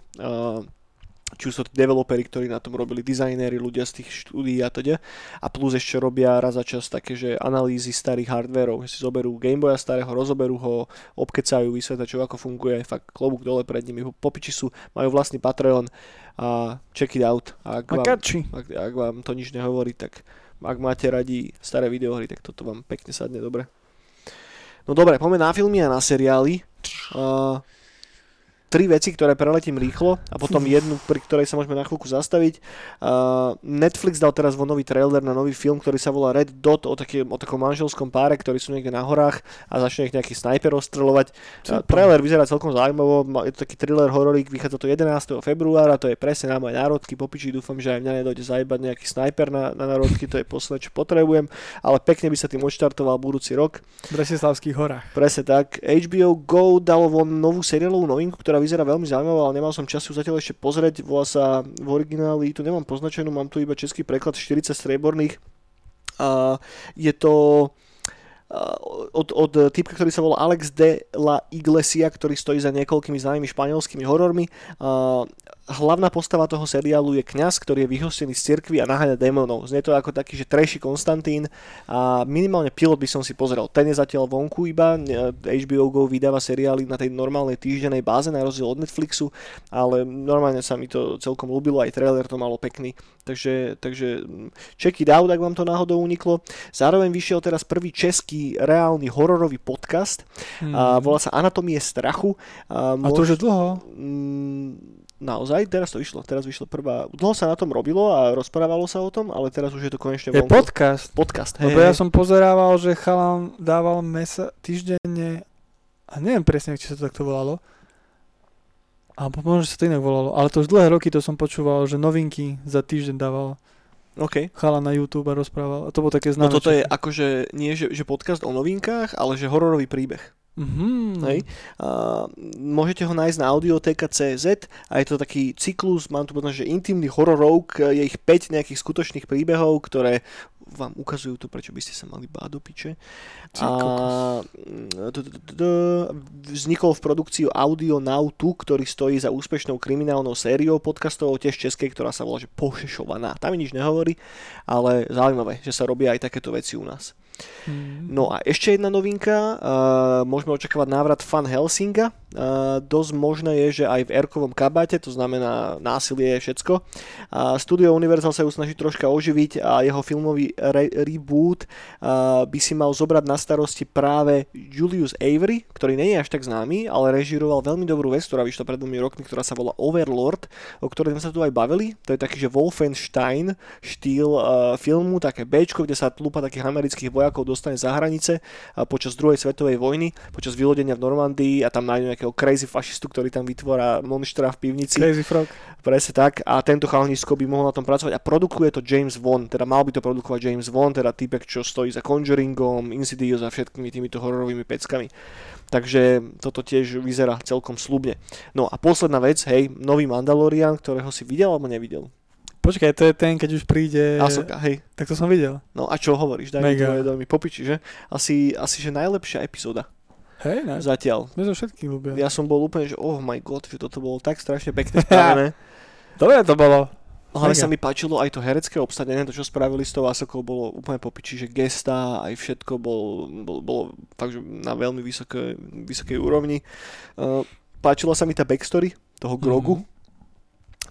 či sú to developeri, ktorí na tom robili, dizajnéri, ľudia z tých štúdií a teda. A plus ešte robia raz za čas také, že analýzy starých hardverov, že si zoberú Gameboya starého, rozoberú ho, obkecajú, vysvetlia, čo ako funguje, fakt klobúk dole pred nimi, popiči sú, majú vlastný Patreon a check it out. A ak vám, ak, ak vám to nič nehovorí, tak ak máte radi staré videohry, tak toto vám pekne sadne dobre. No dobre, poďme na filmy a na seriály. Uh, tri veci, ktoré preletím rýchlo a potom jednu, pri ktorej sa môžeme na chvíľku zastaviť. Uh, Netflix dal teraz vo nový trailer na nový film, ktorý sa volá Red Dot o, taký, o takom manželskom páre, ktorí sú niekde na horách a začne ich nejaký snajper ostreľovať. Uh, trailer vyzerá celkom zaujímavo, je to taký thriller hororík, vychádza to 11. februára, to je presne na moje národky, popiči, dúfam, že aj mňa nedojde zajebať nejaký snajper na, na národky, to je posledné, čo potrebujem, ale pekne by sa tým odštartoval budúci rok. V Bresislavských horách. Presne tak. HBO Go dalo von novú seriálovú novinku, ktorá vyzerá veľmi zaujímavo, ale nemal som čas zatiaľ ešte pozrieť. Volá sa v origináli, tu nemám poznačenú, mám tu iba český preklad 40 strieborných. A je to od, od typka, ktorý sa volá Alex de la Iglesia, ktorý stojí za niekoľkými známymi španielskými horormi. Hlavná postava toho seriálu je kňaz, ktorý je vyhostený z cirkvi a naháňa démonov. Znie to ako taký, že trejší Konstantín a minimálne pilot by som si pozrel. Ten je zatiaľ vonku iba, HBO Go vydáva seriály na tej normálnej týždenej báze na rozdiel od Netflixu, ale normálne sa mi to celkom ľúbilo, aj trailer to malo pekný. Takže, takže check it out, ak vám to náhodou uniklo. Zároveň vyšiel teraz prvý český reálny hororový podcast. Hmm. A volá sa Anatomie strachu. A, môž... a to už je dlho? Mm, naozaj, teraz to vyšlo. Teraz vyšlo prvá... Dlho sa na tom robilo a rozprávalo sa o tom, ale teraz už je to konečne vonku. Je podcast. Podcast, hej. Lebo ja som pozerával, že chalan dával mesa týždenne a neviem presne, či sa to takto volalo a možno sa to inak volalo, ale to už dlhé roky to som počúval, že novinky za týždeň dával. OK. Chala na YouTube a rozprával. A to bolo také známe. No toto je akože nie, že, že podcast o novinkách, ale že hororový príbeh. Mm-hmm. Hej. A, môžete ho nájsť na audioteka.cz a je to taký cyklus, mám tu povedať, že intimný hororov, je ich 5 nejakých skutočných príbehov, ktoré vám ukazujú to, prečo by ste sa mali báť do piče. A vznikol v produkciu Audio 2, ktorý stojí za úspešnou kriminálnou sériou podcastov, tiež českej, ktorá sa volá že Pošešovaná. Tam nič nehovorí, ale zaujímavé, že sa robia aj takéto veci u nás. Hmm. No a ešte jedna novinka, uh, môžeme očakávať návrat Fan Helsinga, dosť možné je, že aj v Erkovom kabáte, to znamená násilie všetko. Uh, Studio Universal sa ju snaží troška oživiť a jeho filmový re- reboot uh, by si mal zobrať na starosti práve Julius Avery, ktorý nie je až tak známy, ale režiroval veľmi dobrú vec, ktorá vyšla pred dvomi rokmi, ktorá sa volá Overlord, o ktorej sme sa tu aj bavili. To je taký, že Wolfenstein štýl uh, filmu, také B, kde sa tlupa takých amerických vojakov dostane za hranice počas druhej svetovej vojny, počas vylodenia v Normandii a tam nájdú nejakého crazy fašistu, ktorý tam vytvára monštra v pivnici. Crazy frog. Presne tak. A tento chalanisko by mohol na tom pracovať. A produkuje to James Wan, teda mal by to produkovať James Wan, teda typek, čo stojí za Conjuringom, Insidious a všetkými týmito hororovými peckami. Takže toto tiež vyzerá celkom slubne. No a posledná vec, hej, nový Mandalorian, ktorého si videl alebo nevidel? Počkaj, to je ten, keď už príde... Asoka, hej. Tak to som videl. No a čo hovoríš? Daj Mega. mi tvoje popiči, že? Asi, asi, že najlepšia epizóda. Hej, ne? Zatiaľ. My sme všetky ľúbia. Ja som bol úplne, že oh my god, že toto bolo tak strašne pekne spravené. Dobre to bolo. Hlavne sa mi páčilo aj to herecké obsadenie, to čo spravili s tou Asokou bolo úplne popiči, že gesta, aj všetko bol, bol, bolo fakt, že na veľmi vysoké, vysokej úrovni. Uh, páčila sa mi tá backstory toho Grogu, mm-hmm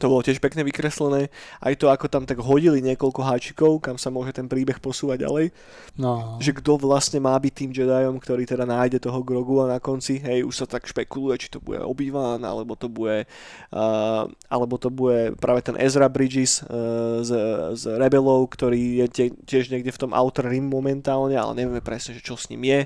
to bolo tiež pekne vykreslené. Aj to, ako tam tak hodili niekoľko háčikov, kam sa môže ten príbeh posúvať ďalej. No. Že kto vlastne má byť tým Jediom, ktorý teda nájde toho Grogu a na konci, hej, už sa tak špekuluje, či to bude obi alebo to bude uh, alebo to bude práve ten Ezra Bridges uh, z, z Rebelov, ktorý je tie, tiež niekde v tom Outer Rim momentálne, ale nevieme presne, že čo s ním je.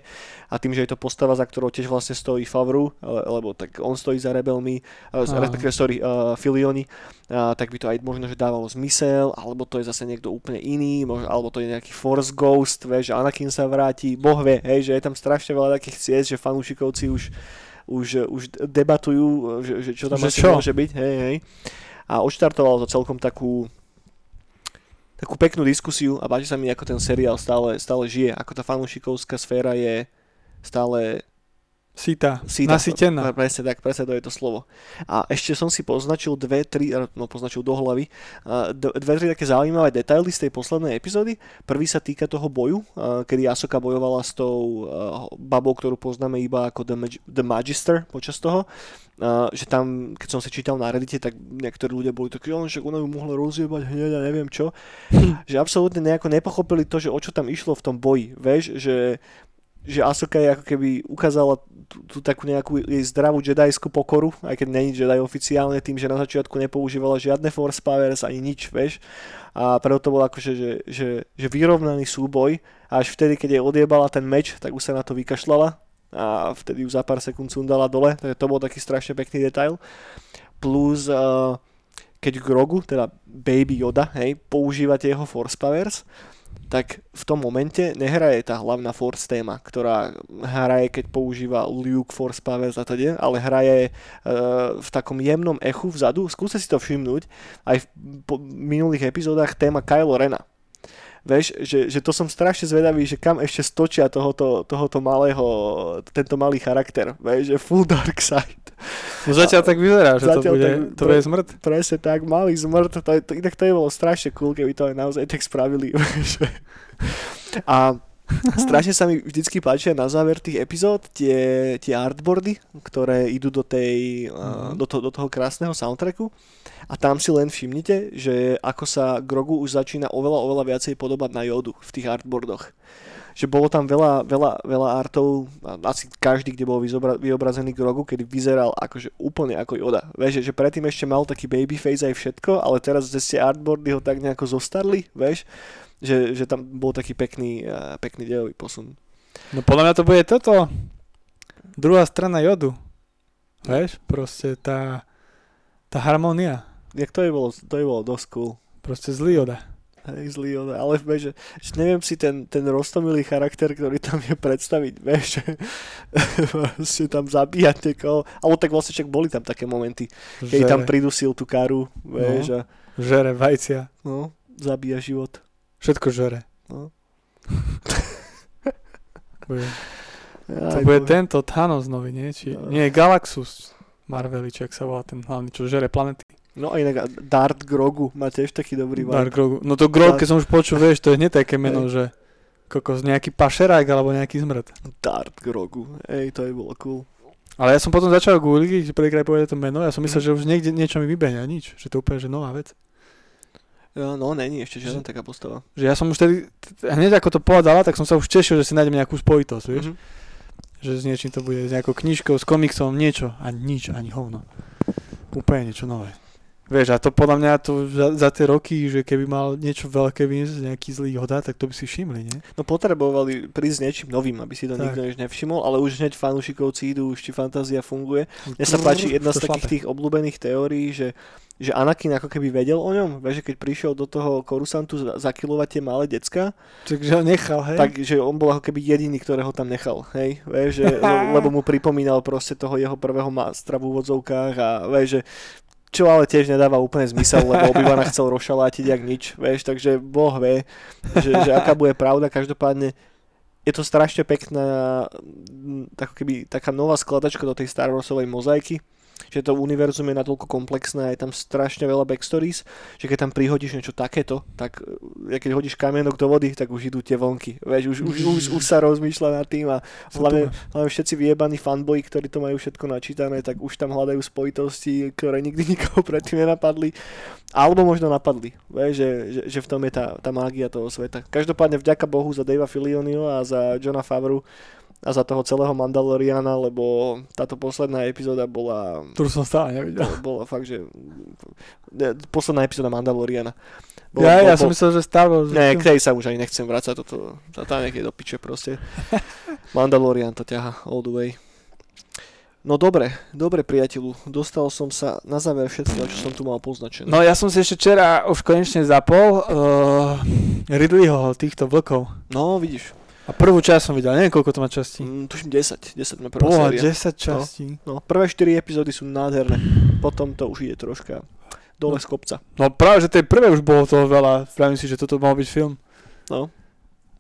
A tým, že je to postava, za ktorou tiež vlastne stojí Favru, lebo tak on stojí za Rebelmi, uh, respektíve, sorry, uh, Filioni, tak by to aj možno, že dávalo zmysel, alebo to je zase niekto úplne iný, možno, alebo to je nejaký Force Ghost, vie, že Anakin sa vráti, boh vie, hej, že je tam strašne veľa takých ciest, že fanúšikovci už, už, už debatujú, že, že čo tam že asi čo? môže byť, hej, hej. A odštartovalo to celkom takú, takú peknú diskusiu a páči sa mi, ako ten seriál stále, stále žije, ako tá fanúšikovská sféra je stále Sita, Sita, nasýtená. Presne tak, presne to je to slovo. A ešte som si poznačil dve, tri, no poznačil do hlavy, dve, tri také zaujímavé detaily z tej poslednej epizódy. Prvý sa týka toho boju, kedy Asoka bojovala s tou babou, ktorú poznáme iba ako The, Mag- The Magister počas toho. Uh, že tam, keď som si čítal na Reddite, tak niektorí ľudia boli takí, že však ona ju mohla rozjebať hneď a neviem čo. že absolútne nejako nepochopili to, že o čo tam išlo v tom boji. Vieš, že že Asoka je ako keby ukázala tú, tú takú nejakú jej zdravú jedajskú pokoru, aj keď není Jedi oficiálne, tým, že na začiatku nepoužívala žiadne Force Powers ani nič, vieš. A preto to bol akože, že, že, že vyrovnaný súboj a až vtedy, keď jej odjebala ten meč, tak už sa na to vykašľala a vtedy ju za pár sekúnd sundala dole, takže to bol taký strašne pekný detail. Plus uh, keď Grogu, teda Baby Yoda, hej, používate jeho Force Powers, tak v tom momente nehraje tá hlavná Force téma, ktorá hraje, keď používa Luke Force Powers a teda, ale hraje uh, v takom jemnom echu vzadu. Skúste si to všimnúť, aj v po minulých epizódach téma Kylo Rena. Vieš, že, že to som strašne zvedavý, že kam ešte stočia tohoto, tohoto malého, tento malý charakter. Vieš, že full dark side. No zatiaľ tak vyzerá, že to bude, tak, to bude smrť. Presne tak, malý zmrt. To, to, inak to je bolo strašne cool, keby to aj naozaj tak spravili. Vieš. A Strašne sa mi vždycky páčia na záver tých epizód tie, tie artboardy, ktoré idú do, tej, uh, do, to, do toho krásneho soundtracku a tam si len všimnite, že ako sa Grogu už začína oveľa, oveľa viacej podobať na Jodu v tých artboardoch. Že bolo tam veľa, veľa, veľa artov, asi každý, kde bol vyzobra- vyobrazený Grogu, kedy vyzeral akože úplne ako Yoda. Vieš, že predtým ešte mal taký babyface aj všetko, ale teraz tie artboardy ho tak nejako zostarli, vieš že, že tam bol taký pekný, uh, pekný dejový posun. No podľa mňa to bude toto. Druhá strana jodu. Vieš, proste tá, tá harmónia. Jak to je bolo, to je bolo dosť cool. Proste zlý joda. Hej, zlý joda, ale vieš, že, že neviem si ten, ten roztomilý charakter, ktorý tam je predstaviť, vieš, že proste tam zabíjať niekoho, alebo tak vlastne však boli tam také momenty, keď tam pridusil tú karu, vieš, no. a... Žere vajcia. No, zabíja život. Všetko žere. No. bude. to bude bože. tento Thanos nový, nie? Či, no. Nie, Galaxus Marveli, či sa volá ten hlavný, čo žere planety. No a inak Dart Grogu má tiež taký dobrý vibe. Dart Grogu. No to Grog, keď som už počul, vieš, to je hneď také meno, že kokos, nejaký pašerák alebo nejaký zmrt. Dart Grogu, ej, to je bolo cool. Ale ja som potom začal googliť, že prvýkrát povedať to meno, ja som myslel, mm. že už niekde niečo mi vybehne a nič, že to je úplne že nová vec. No, není ešte žiadna taká postava. Že ja som už tedy, hneď ako to povedala, tak som sa už tešil, že si nájdem nejakú spojitosť, vieš? Mm-hmm. Že s niečím to bude, s nejakou knižkou, s komiksom, niečo. A nič, ani hovno. Úplne niečo nové. Vieš, a to podľa mňa to za, za tie roky, že keby mal niečo veľké vyniesť, nejaký zlý hoda, tak to by si všimli, nie? No potrebovali prísť niečím novým, aby si to tak. nikto než nevšimol, ale už hneď fanúšikovci idú, už či fantázia funguje. Mne sa páči jedna z takých tých obľúbených teórií, že že Anakin ako keby vedel o ňom, vieš, že keď prišiel do toho Korusantu zakilovať tie malé decka, takže ho nechal, hej? Takže on bol ako keby jediný, ktorého tam nechal, hej, vieš, že, lebo mu pripomínal proste toho jeho prvého mastra v úvodzovkách a vieš, že čo ale tiež nedáva úplne zmysel, lebo obyvana chcel rošalátiť jak nič, vieš, takže Boh vie, že, že aká bude pravda, každopádne je to strašne pekná, tak keby taká nová skladačka do tej Star Warsovej mozaiky, že to univerzum je natoľko komplexné a je tam strašne veľa backstories, že keď tam prihodíš niečo takéto, tak ja keď hodíš kamienok do vody, tak už idú tie vonky. Vieš, už, už, už, už sa rozmýšľa nad tým a hlavne, hlavne všetci vyjebaní fanboy, ktorí to majú všetko načítané, tak už tam hľadajú spojitosti, ktoré nikdy nikoho predtým nenapadli. Alebo možno napadli. Vieš, že, že, že v tom je tá, tá mágia toho sveta. Každopádne vďaka Bohu za Davea Filionio a za Johna Favru a za toho celého Mandaloriana, lebo táto posledná epizóda bola... Ktorú som stále nevidel. Bola fakt, že... Posledná epizóda Mandaloriana. Bol, ja, bol, ja som myslel, že Star Wars. Ne, k tej sa už ani nechcem vrácať, toto, to tam niekde do piče proste. Mandalorian to ťaha all the way. No dobre, dobre priateľu, dostal som sa na záver všetkého, čo som tu mal poznačené. No ja som si ešte včera už konečne zapol uh, Ridleyho, týchto vlkov. No vidíš. A prvú časť som videl, neviem koľko to má častí. Mm, tuším 10, 10 má prvá Boha, séria. 10 častí. No, no, prvé 4 epizódy sú nádherné, potom to už ide troška dole no, z kopca. No práve, že tej prvé už bolo toho veľa, vravím si, že toto mal byť film. No.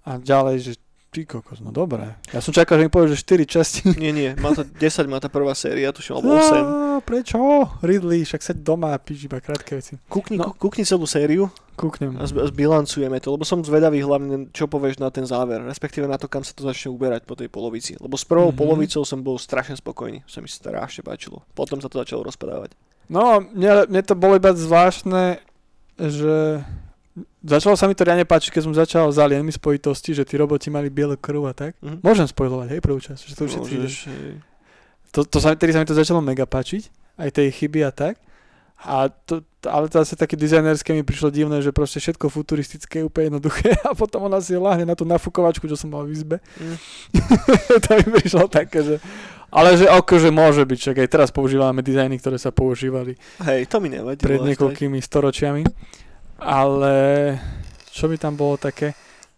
A ďalej, že Ty kokos, no dobré. Ja som čakal, že mi povieš, že 4 časti. Nie, nie, má to 10, má tá prvá séria, tuším, alebo 8. No, prečo? Ridley, však seď doma a píš iba krátke veci. Kúkni, no. kúkni celú sériu. Kúknem. A zbilancujeme to, lebo som zvedavý hlavne, čo povieš na ten záver, respektíve na to, kam sa to začne uberať po tej polovici. Lebo s prvou mm-hmm. polovicou som bol strašne spokojný, sa mi strašne páčilo. Potom sa to začalo rozpadávať. No, mne, mne to bolo iba zvláštne, že začalo sa mi to riadne páčiť, keď som začal s alienmi spojitosti, že tí roboti mali biele krv a tak. Mhm. Môžem spojovať, hej, prvú časť, že to všetci hej. To, to sa, tedy sa mi to začalo mega páčiť, aj tej chyby a tak. A to, ale to zase také dizajnerské mi prišlo divné, že proste všetko futuristické je úplne jednoduché a potom ona si láhne na tú nafukovačku, čo som mal v izbe. Mm. to mi prišlo také, že... Ale že akože môže byť, čak aj teraz používame dizajny, ktoré sa používali Hej, to mi nevadí. pred niekoľkými storočiami. Ale čo by tam bolo také?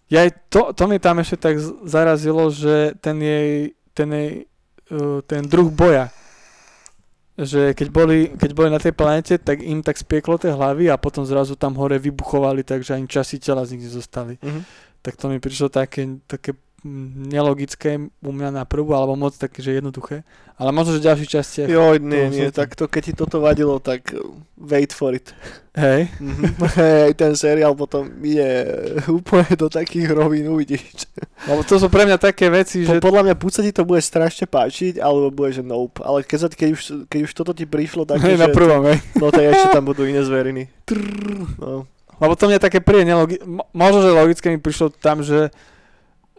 Ja to, to mi tam ešte tak zarazilo, že ten jej, ten jej, uh, ten druh boja, že keď boli, keď boli na tej planete, tak im tak spieklo tie hlavy a potom zrazu tam hore vybuchovali, takže ani časy tela z nich nezostali. Mhm. Tak to mi prišlo také, také nelogické u mňa na prvú, alebo moc také, že jednoduché. Ale možno, že ďalší časti... Joj, nie, nie, tak to keď ti toto vadilo, tak uh, wait for it. Hej, Mhm. Hej, ten seriál potom ide úplne do takých rovín, uvidíš. lebo to sú pre mňa také veci, Po, že... podľa mňa buď sa ti to bude strašne páčiť, alebo bude, že nope. Ale keď, sa, keď, už, keď už toto ti prišlo, tak Hej, na že, prvom, hej. no tak ešte tam budú iné zveriny. No. Lebo to mňa také príde nelogi- mo- možno, že logické mi prišlo tam, že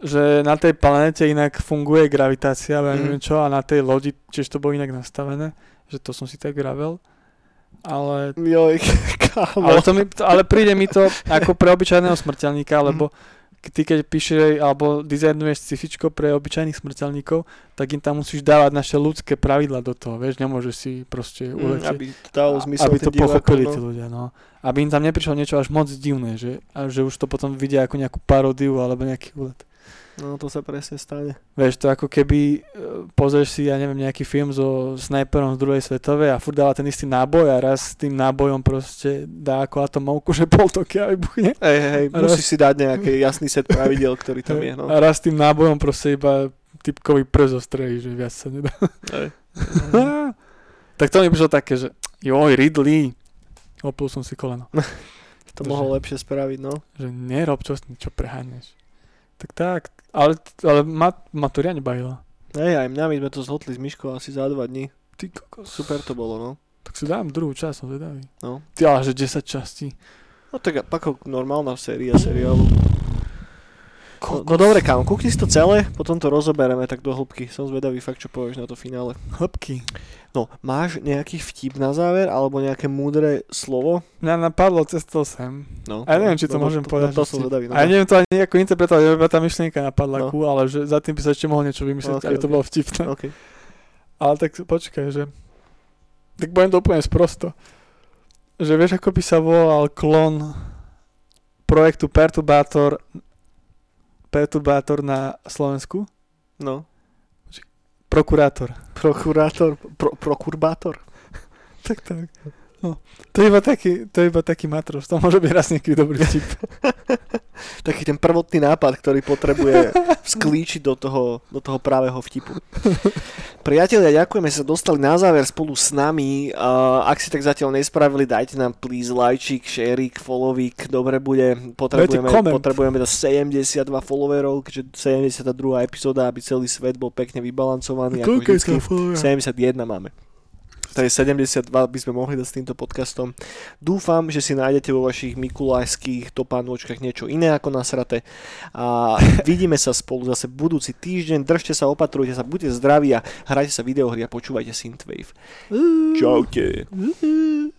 že na tej planete inak funguje gravitácia, mm. Mhm. neviem čo, a na tej lodi tiež to bolo inak nastavené, že to som si tak gravel. Ale, Joj, kámo. ale, to mi, to- ale príde mi to ako pre obyčajného smrteľníka, lebo k- ty keď píšeš alebo dizajnuješ scifičko pre obyčajných smrteľníkov, tak im tam musíš dávať naše ľudské pravidla do toho, vieš, nemôžeš si proste Mm, uletieť. aby to dalo zmysel aby to pochopili divákom, tí no. ľudia, no. Aby im tam neprišlo niečo až moc divné, že, a že už to potom vidia ako nejakú paródiu alebo nejaký úlet. No to sa presne stane. Vieš, to ako keby e, pozrieš si, ja neviem, nejaký film so snajperom z druhej svetovej a furt dáva ten istý náboj a raz s tým nábojom proste dá ako atomovku, že pol tokia vybuchne. Hej, hej, A musíš si dať nejaký jasný set pravidel, ktorý tam je, no. A raz s tým nábojom proste iba typkový prst zostrelí, že viac sa nedá. Hej. tak to mi prišlo také, že joj, Ridley. Opul som si koleno. To mohol lepšie spraviť, no. Že nerob čo, čo preháňaš. Tak tak, ale, ale ma, ma to riadne bavilo. Hej, aj mňa, my sme to zhotli s Myškou asi za dva dní. Ty kokos. Super to bolo, no. Tak si dám druhú časť, som zvedavý. No. Ty ale že 10 častí. No tak ako normálna séria seriálu. No, no dobre, kámo, kúkni si to celé, potom to rozobereme tak do hĺbky. Som zvedavý fakt, čo povieš na to finále. Hĺbky. No, máš nejaký vtip na záver, alebo nejaké múdre slovo? Mňa napadlo cestou sem. No, A ja neviem, či to no, môžem to, povedať. No, to že som zvedavý. No, A ja neviem to ani nejako interpretovať, iba tá myšlienka napadla No. ku, ale že za tým by sa ešte mohol niečo vymyslieť, Ok, aby to ok. bolo vtipné. okay. Ale tak počkaj, že... Tak budem to úplne sprosto. Že vieš, ako by sa volal klon projektu Perturbátor Perturbátor na Slovensku? No, Prokurátor. prokurátor, pro, prokurbátor. Tak, tak. No. To je iba taký, to je iba taký matros. To môže byť raz niekedy dobrý vtip. Taký ten prvotný nápad, ktorý potrebuje sklíčiť do toho, do toho pravého vtipu. Priatelia, ďakujeme, že sa dostali na záver spolu s nami. Uh, ak si tak zatiaľ nespravili, dajte nám please lajčik, shareik, followík, dobre bude. Potrebujeme, potrebujeme do 72 followerov, keďže 72. epizóda, aby celý svet bol pekne vybalancovaný. Koľko je vždycky. to followera? 71 máme. To je 72 by sme mohli dať s týmto podcastom. Dúfam, že si nájdete vo vašich mikulajských topánôčkach niečo iné ako nasrate. A vidíme sa spolu zase budúci týždeň. Držte sa, opatrujte sa, buďte zdraví a hrajte sa videohry a počúvajte Synthwave. Čaute. Uhu.